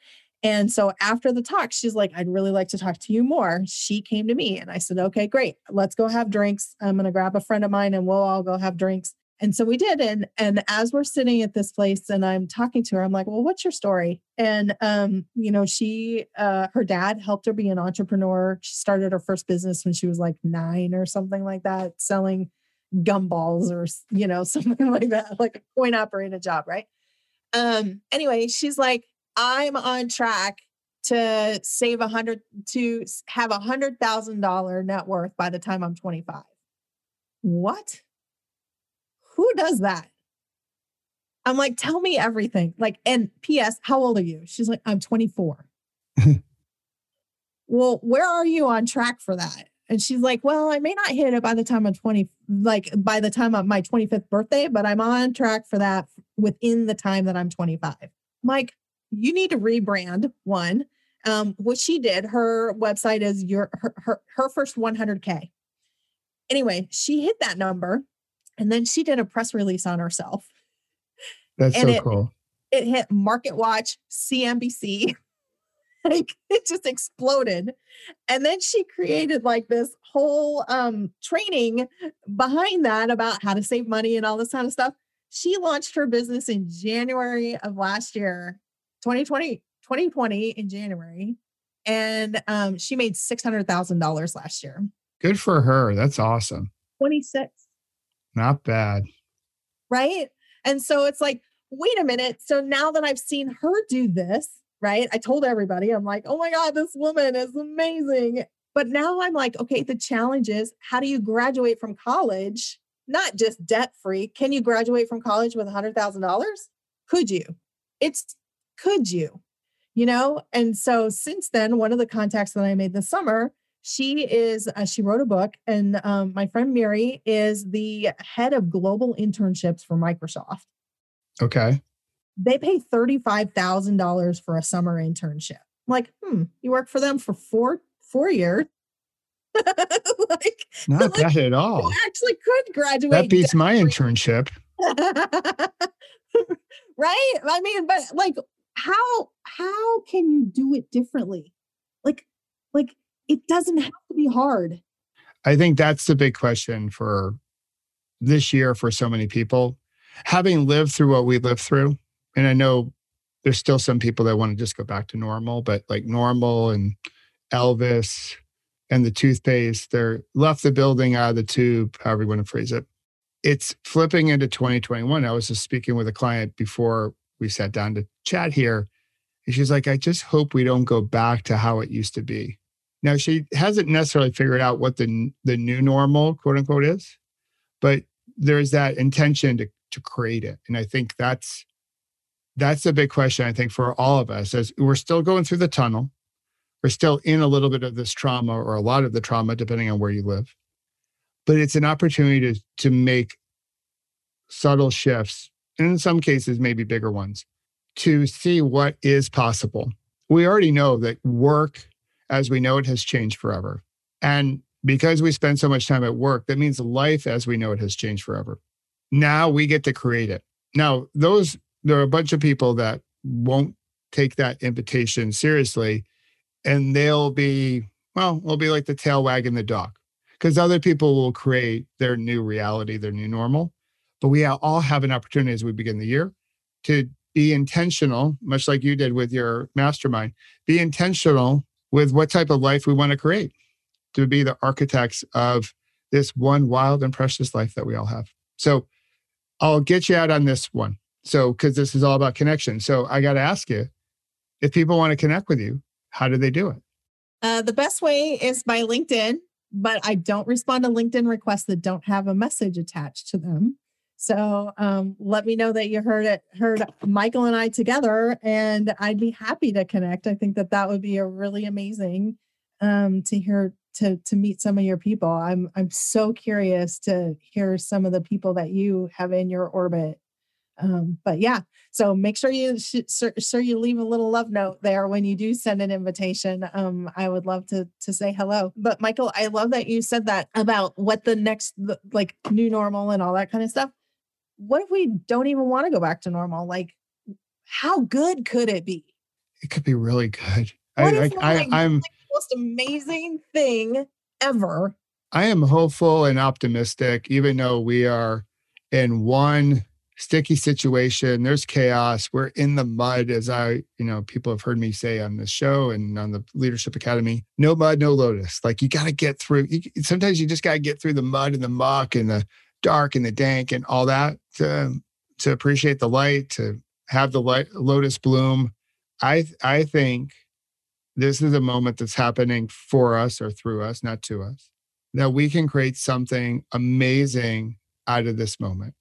And so, after the talk, she's like, I'd really like to talk to you more. She came to me and I said, Okay, great. Let's go have drinks. I'm going to grab a friend of mine and we'll all go have drinks. And so we did. And and as we're sitting at this place and I'm talking to her, I'm like, well, what's your story? And um, you know, she uh her dad helped her be an entrepreneur. She started her first business when she was like nine or something like that, selling gumballs or you know something like that like a coin operated job right? Um anyway she's like i'm on track to save a hundred to have a hundred thousand dollar net worth by the time i'm 25 what? Who does that? I'm like tell me everything. Like and ps how old are you? She's like i'm 24 well where are you on track for that and she's like, Well, I may not hit it by the time I'm 20, like by the time of my 25th birthday, but I'm on track for that within the time that I'm 25. Mike, you need to rebrand one. Um, what she did, her website is your her, her, her first 100K. Anyway, she hit that number and then she did a press release on herself. That's and so it, cool. It hit Market Watch, CNBC, like it just exploded. And then she created like this whole um training behind that about how to save money and all this kind of stuff. She launched her business in january of last year 2020 2020 in january and um she made $600000 last year. Good for her that's awesome. 26 not bad. Right? And so it's like wait a minute so now that i've seen her do this right? I told everybody, I'm like, oh my God, this woman is amazing. But now I'm like, okay, the challenge is how do you graduate from college, not just debt free? Can you graduate from college with $100,000? Could you? It's could you? You know? And so since then, one of the contacts that I made this summer, she is, uh, she wrote a book, and um, my friend Mary is the head of global internships for Microsoft. Okay they pay $35,000 for a summer internship. I'm like, hmm, you work for them for four four years. like, not like, bad at all. actually could graduate. That beats my internship. right? I mean, but like how how can you do it differently? Like, like it doesn't have to be hard. I think that's the big question for this year for so many people. Having lived through what we lived through, and I know there's still some people that want to just go back to normal, but like normal and Elvis and the toothpaste, they're left the building out of the tube, however you want to phrase it. It's flipping into 2021. I was just speaking with a client before we sat down to chat here. And she's like, I just hope we don't go back to how it used to be. Now, she hasn't necessarily figured out what the, the new normal, quote unquote, is, but there's that intention to, to create it. And I think that's that's a big question, I think, for all of us as we're still going through the tunnel. We're still in a little bit of this trauma or a lot of the trauma, depending on where you live. But it's an opportunity to, to make subtle shifts, and in some cases, maybe bigger ones, to see what is possible. We already know that work as we know it has changed forever. And because we spend so much time at work, that means life as we know it has changed forever. Now we get to create it. Now, those there are a bunch of people that won't take that invitation seriously and they'll be well they'll be like the tail wagging the dog because other people will create their new reality their new normal. But we all have an opportunity as we begin the year to be intentional much like you did with your mastermind be intentional with what type of life we want to create to be the architects of this one wild and precious life that we all have. So i'll get you out on this one so, because this is all about connection. So, I got to ask you if people want to connect with you, how do they do it? Uh, the best way is by LinkedIn, but I don't respond to LinkedIn requests that don't have a message attached to them. So um, let me know that you heard it, heard Michael and I together, and I'd be happy to connect. I think that that would be a really amazing um, to hear to to meet some of your people. I'm I'm so curious to hear some of the people that you have in your orbit um, but yeah, so make sure you sure, sure you leave a little love note there when you do send an invitation. Um, I would love to to say hello. But Michael, I love that you said that about what the next like new normal and all that kind of stuff. What if we don't even want to go back to normal? Like, how good could it be? It could be really good. What I, I, I, am like the most amazing thing ever. I am hopeful and optimistic, even though we are in one sticky situation. There's chaos. We're in the mud, as I, you know, people have heard me say on this show and on the Leadership Academy. No mud, no lotus. Like you got to get through. You, sometimes you just got to get through the mud and the muck and the dark and the dank and all that to to appreciate the light, to have the light lotus bloom. I I think this is a moment that's happening for us or through us, not to us, that we can create something amazing out of this moment.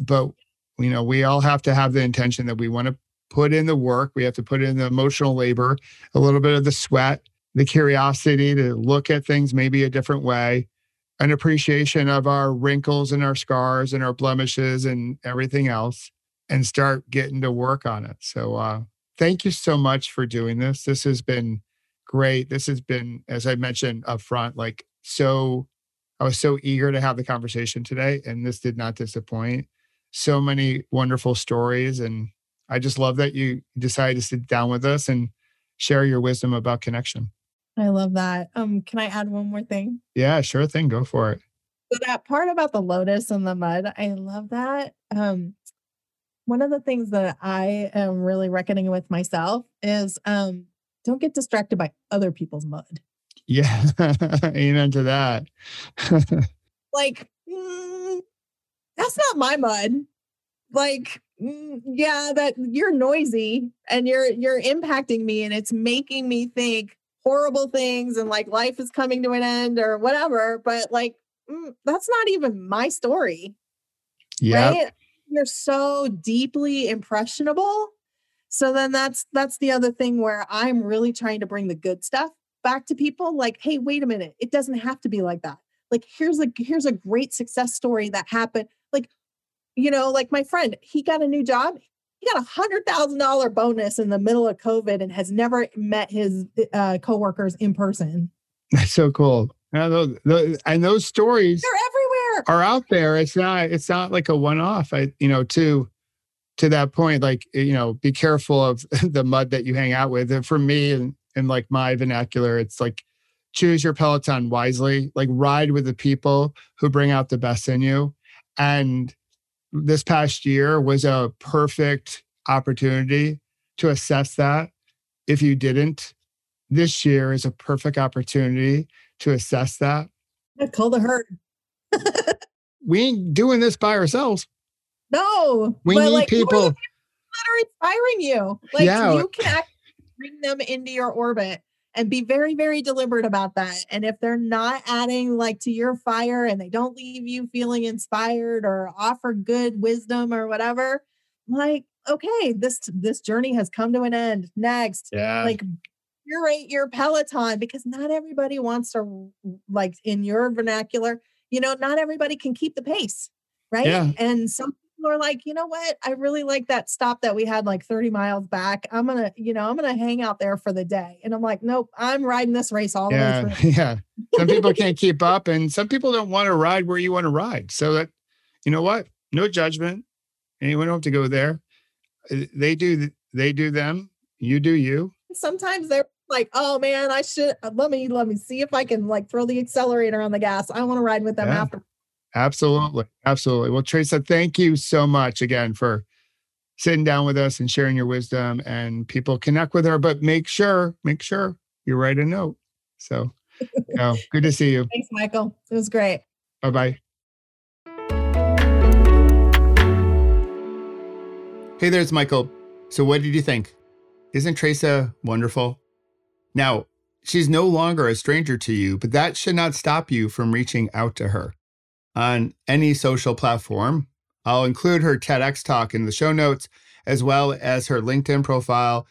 But you know we all have to have the intention that we want to put in the work. We have to put in the emotional labor a little bit of the sweat the curiosity to look at things maybe a different way an appreciation of our wrinkles and our scars and our blemishes and everything else and start getting to work on it. So uh, thank you so much for doing this. This has been great. This has been as i mentioned up front like so i was so eager to have the conversation today and this did not disappoint so many wonderful stories. And I just love that you decided to sit down with us and share your wisdom about connection. I love that. Um, can I add one more thing? Yeah, sure thing. Go for it. So that part about the lotus and the mud, I love that. Um, one of the things that I am really reckoning with myself is um, don't get distracted by other people's mud. Yeah, amen to that. like, mm, that's not my mud. Like, mm, yeah, that you're noisy and you're you're impacting me and it's making me think horrible things and like life is coming to an end or whatever. But like, mm, that's not even my story. Yeah. Right? You're so deeply impressionable. So then that's that's the other thing where I'm really trying to bring the good stuff back to people like hey wait a minute it doesn't have to be like that like here's a here's a great success story that happened you know, like my friend, he got a new job. He got a hundred thousand dollar bonus in the middle of COVID and has never met his uh, coworkers in person. That's so cool. those, those, and those stories they're everywhere are out there. It's not it's not like a one off. I you know to to that point, like you know, be careful of the mud that you hang out with. And for me, and in like my vernacular, it's like choose your Peloton wisely, like ride with the people who bring out the best in you. And this past year was a perfect opportunity to assess that. If you didn't, this year is a perfect opportunity to assess that. call the herd. we ain't doing this by ourselves. No, we need like, people that are inspiring you. Like yeah. you can bring them into your orbit and be very, very deliberate about that. And if they're not adding like to your fire and they don't leave you feeling inspired or offer good wisdom or whatever, like okay, this this journey has come to an end. Next, yeah, like curate your Peloton because not everybody wants to like in your vernacular. You know, not everybody can keep the pace, right? Yeah. And some people are like, you know what? I really like that stop that we had like 30 miles back. I'm gonna, you know, I'm gonna hang out there for the day. And I'm like, nope, I'm riding this race all yeah, the way through. Yeah. Some people can't keep up, and some people don't want to ride where you want to ride. So that, you know what? No judgment. Anyone don't have to go there. They do they do them. You do you. Sometimes they're like, oh man, I should uh, let me let me see if I can like throw the accelerator on the gas. I want to ride with them yeah, after. Absolutely. Absolutely. Well, Teresa, thank you so much again for sitting down with us and sharing your wisdom and people connect with her, but make sure, make sure you write a note. So oh, good to see you. Thanks, Michael. It was great. Bye bye. Hey there, it's Michael. So, what did you think? Isn't Teresa wonderful? Now, she's no longer a stranger to you, but that should not stop you from reaching out to her on any social platform. I'll include her TEDx talk in the show notes, as well as her LinkedIn profile,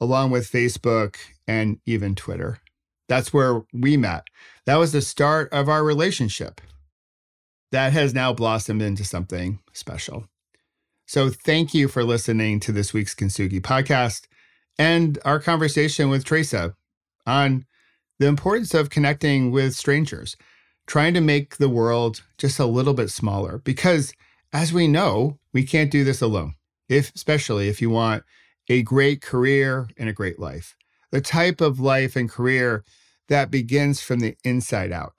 along with Facebook and even Twitter. That's where we met. That was the start of our relationship. That has now blossomed into something special. So, thank you for listening to this week's Kintsugi podcast and our conversation with Teresa on the importance of connecting with strangers, trying to make the world just a little bit smaller. Because as we know, we can't do this alone, if, especially if you want a great career and a great life, the type of life and career that begins from the inside out.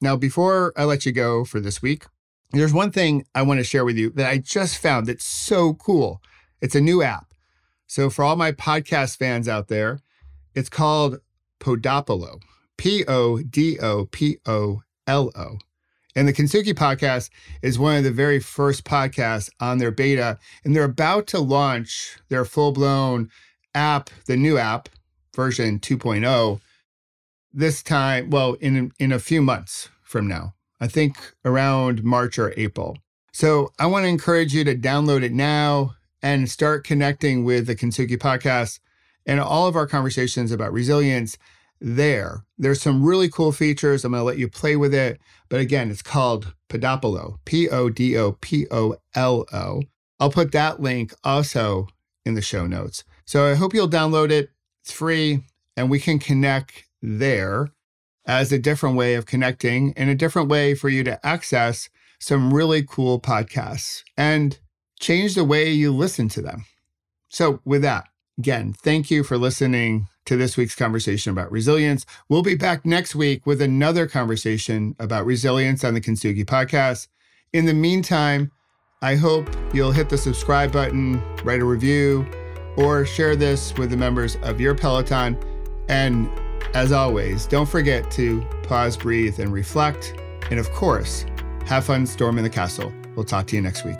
Now, before I let you go for this week, there's one thing I want to share with you that I just found that's so cool. It's a new app. So, for all my podcast fans out there, it's called Podopolo, P O D O P O L O. And the Kintsugi podcast is one of the very first podcasts on their beta, and they're about to launch their full blown app, the new app, version 2.0, this time, well, in, in a few months from now. I think around March or April. So I want to encourage you to download it now and start connecting with the Kintsugi podcast and all of our conversations about resilience there. There's some really cool features. I'm going to let you play with it. But again, it's called Podopolo, P O D O P O L O. I'll put that link also in the show notes. So I hope you'll download it. It's free and we can connect there as a different way of connecting and a different way for you to access some really cool podcasts and change the way you listen to them. So, with that, again, thank you for listening to this week's conversation about resilience. We'll be back next week with another conversation about resilience on the Kintsugi podcast. In the meantime, I hope you'll hit the subscribe button, write a review, or share this with the members of your Peloton. And as always, don't forget to pause, breathe, and reflect. And of course, have fun storming the castle. We'll talk to you next week.